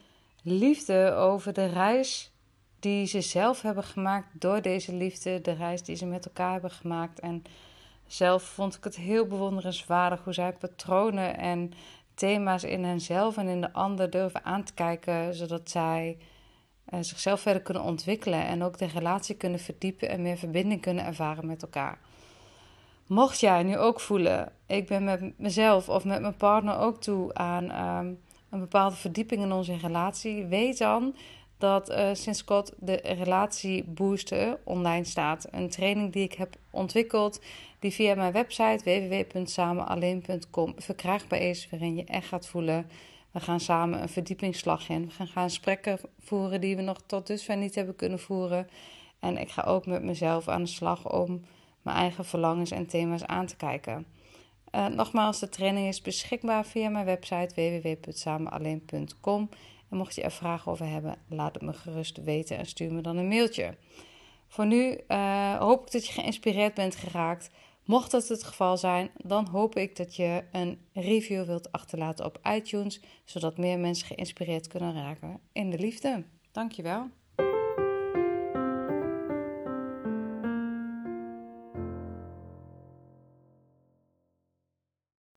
liefde, over de reis die ze zelf hebben gemaakt door deze liefde, de reis die ze met elkaar hebben gemaakt. En zelf vond ik het heel bewonderenswaardig hoe zij patronen en thema's in henzelf en in de ander durven aan te kijken, zodat zij uh, zichzelf verder kunnen ontwikkelen en ook de relatie kunnen verdiepen en meer verbinding kunnen ervaren met elkaar. Mocht jij nu ook voelen, ik ben met mezelf of met mijn partner ook toe aan um, een bepaalde verdieping in onze relatie, weet dan dat uh, sinds kort de relatie boosten online staat. Een training die ik heb ontwikkeld, die via mijn website www.samenalleen.com verkrijgbaar is, waarin je echt gaat voelen. We gaan samen een verdiepingsslag in. We gaan, gesprekken voeren die we nog tot dusver niet hebben kunnen voeren. En ik ga ook met mezelf aan de slag om mijn eigen verlangens en thema's aan te kijken. Uh, nogmaals, de training is beschikbaar via mijn website www.samenalleen.com. En mocht je er vragen over hebben, laat het me gerust weten en stuur me dan een mailtje. Voor nu uh, hoop ik dat je geïnspireerd bent geraakt. Mocht dat het geval zijn, dan hoop ik dat je een review wilt achterlaten op iTunes, zodat meer mensen geïnspireerd kunnen raken in de liefde. Dankjewel.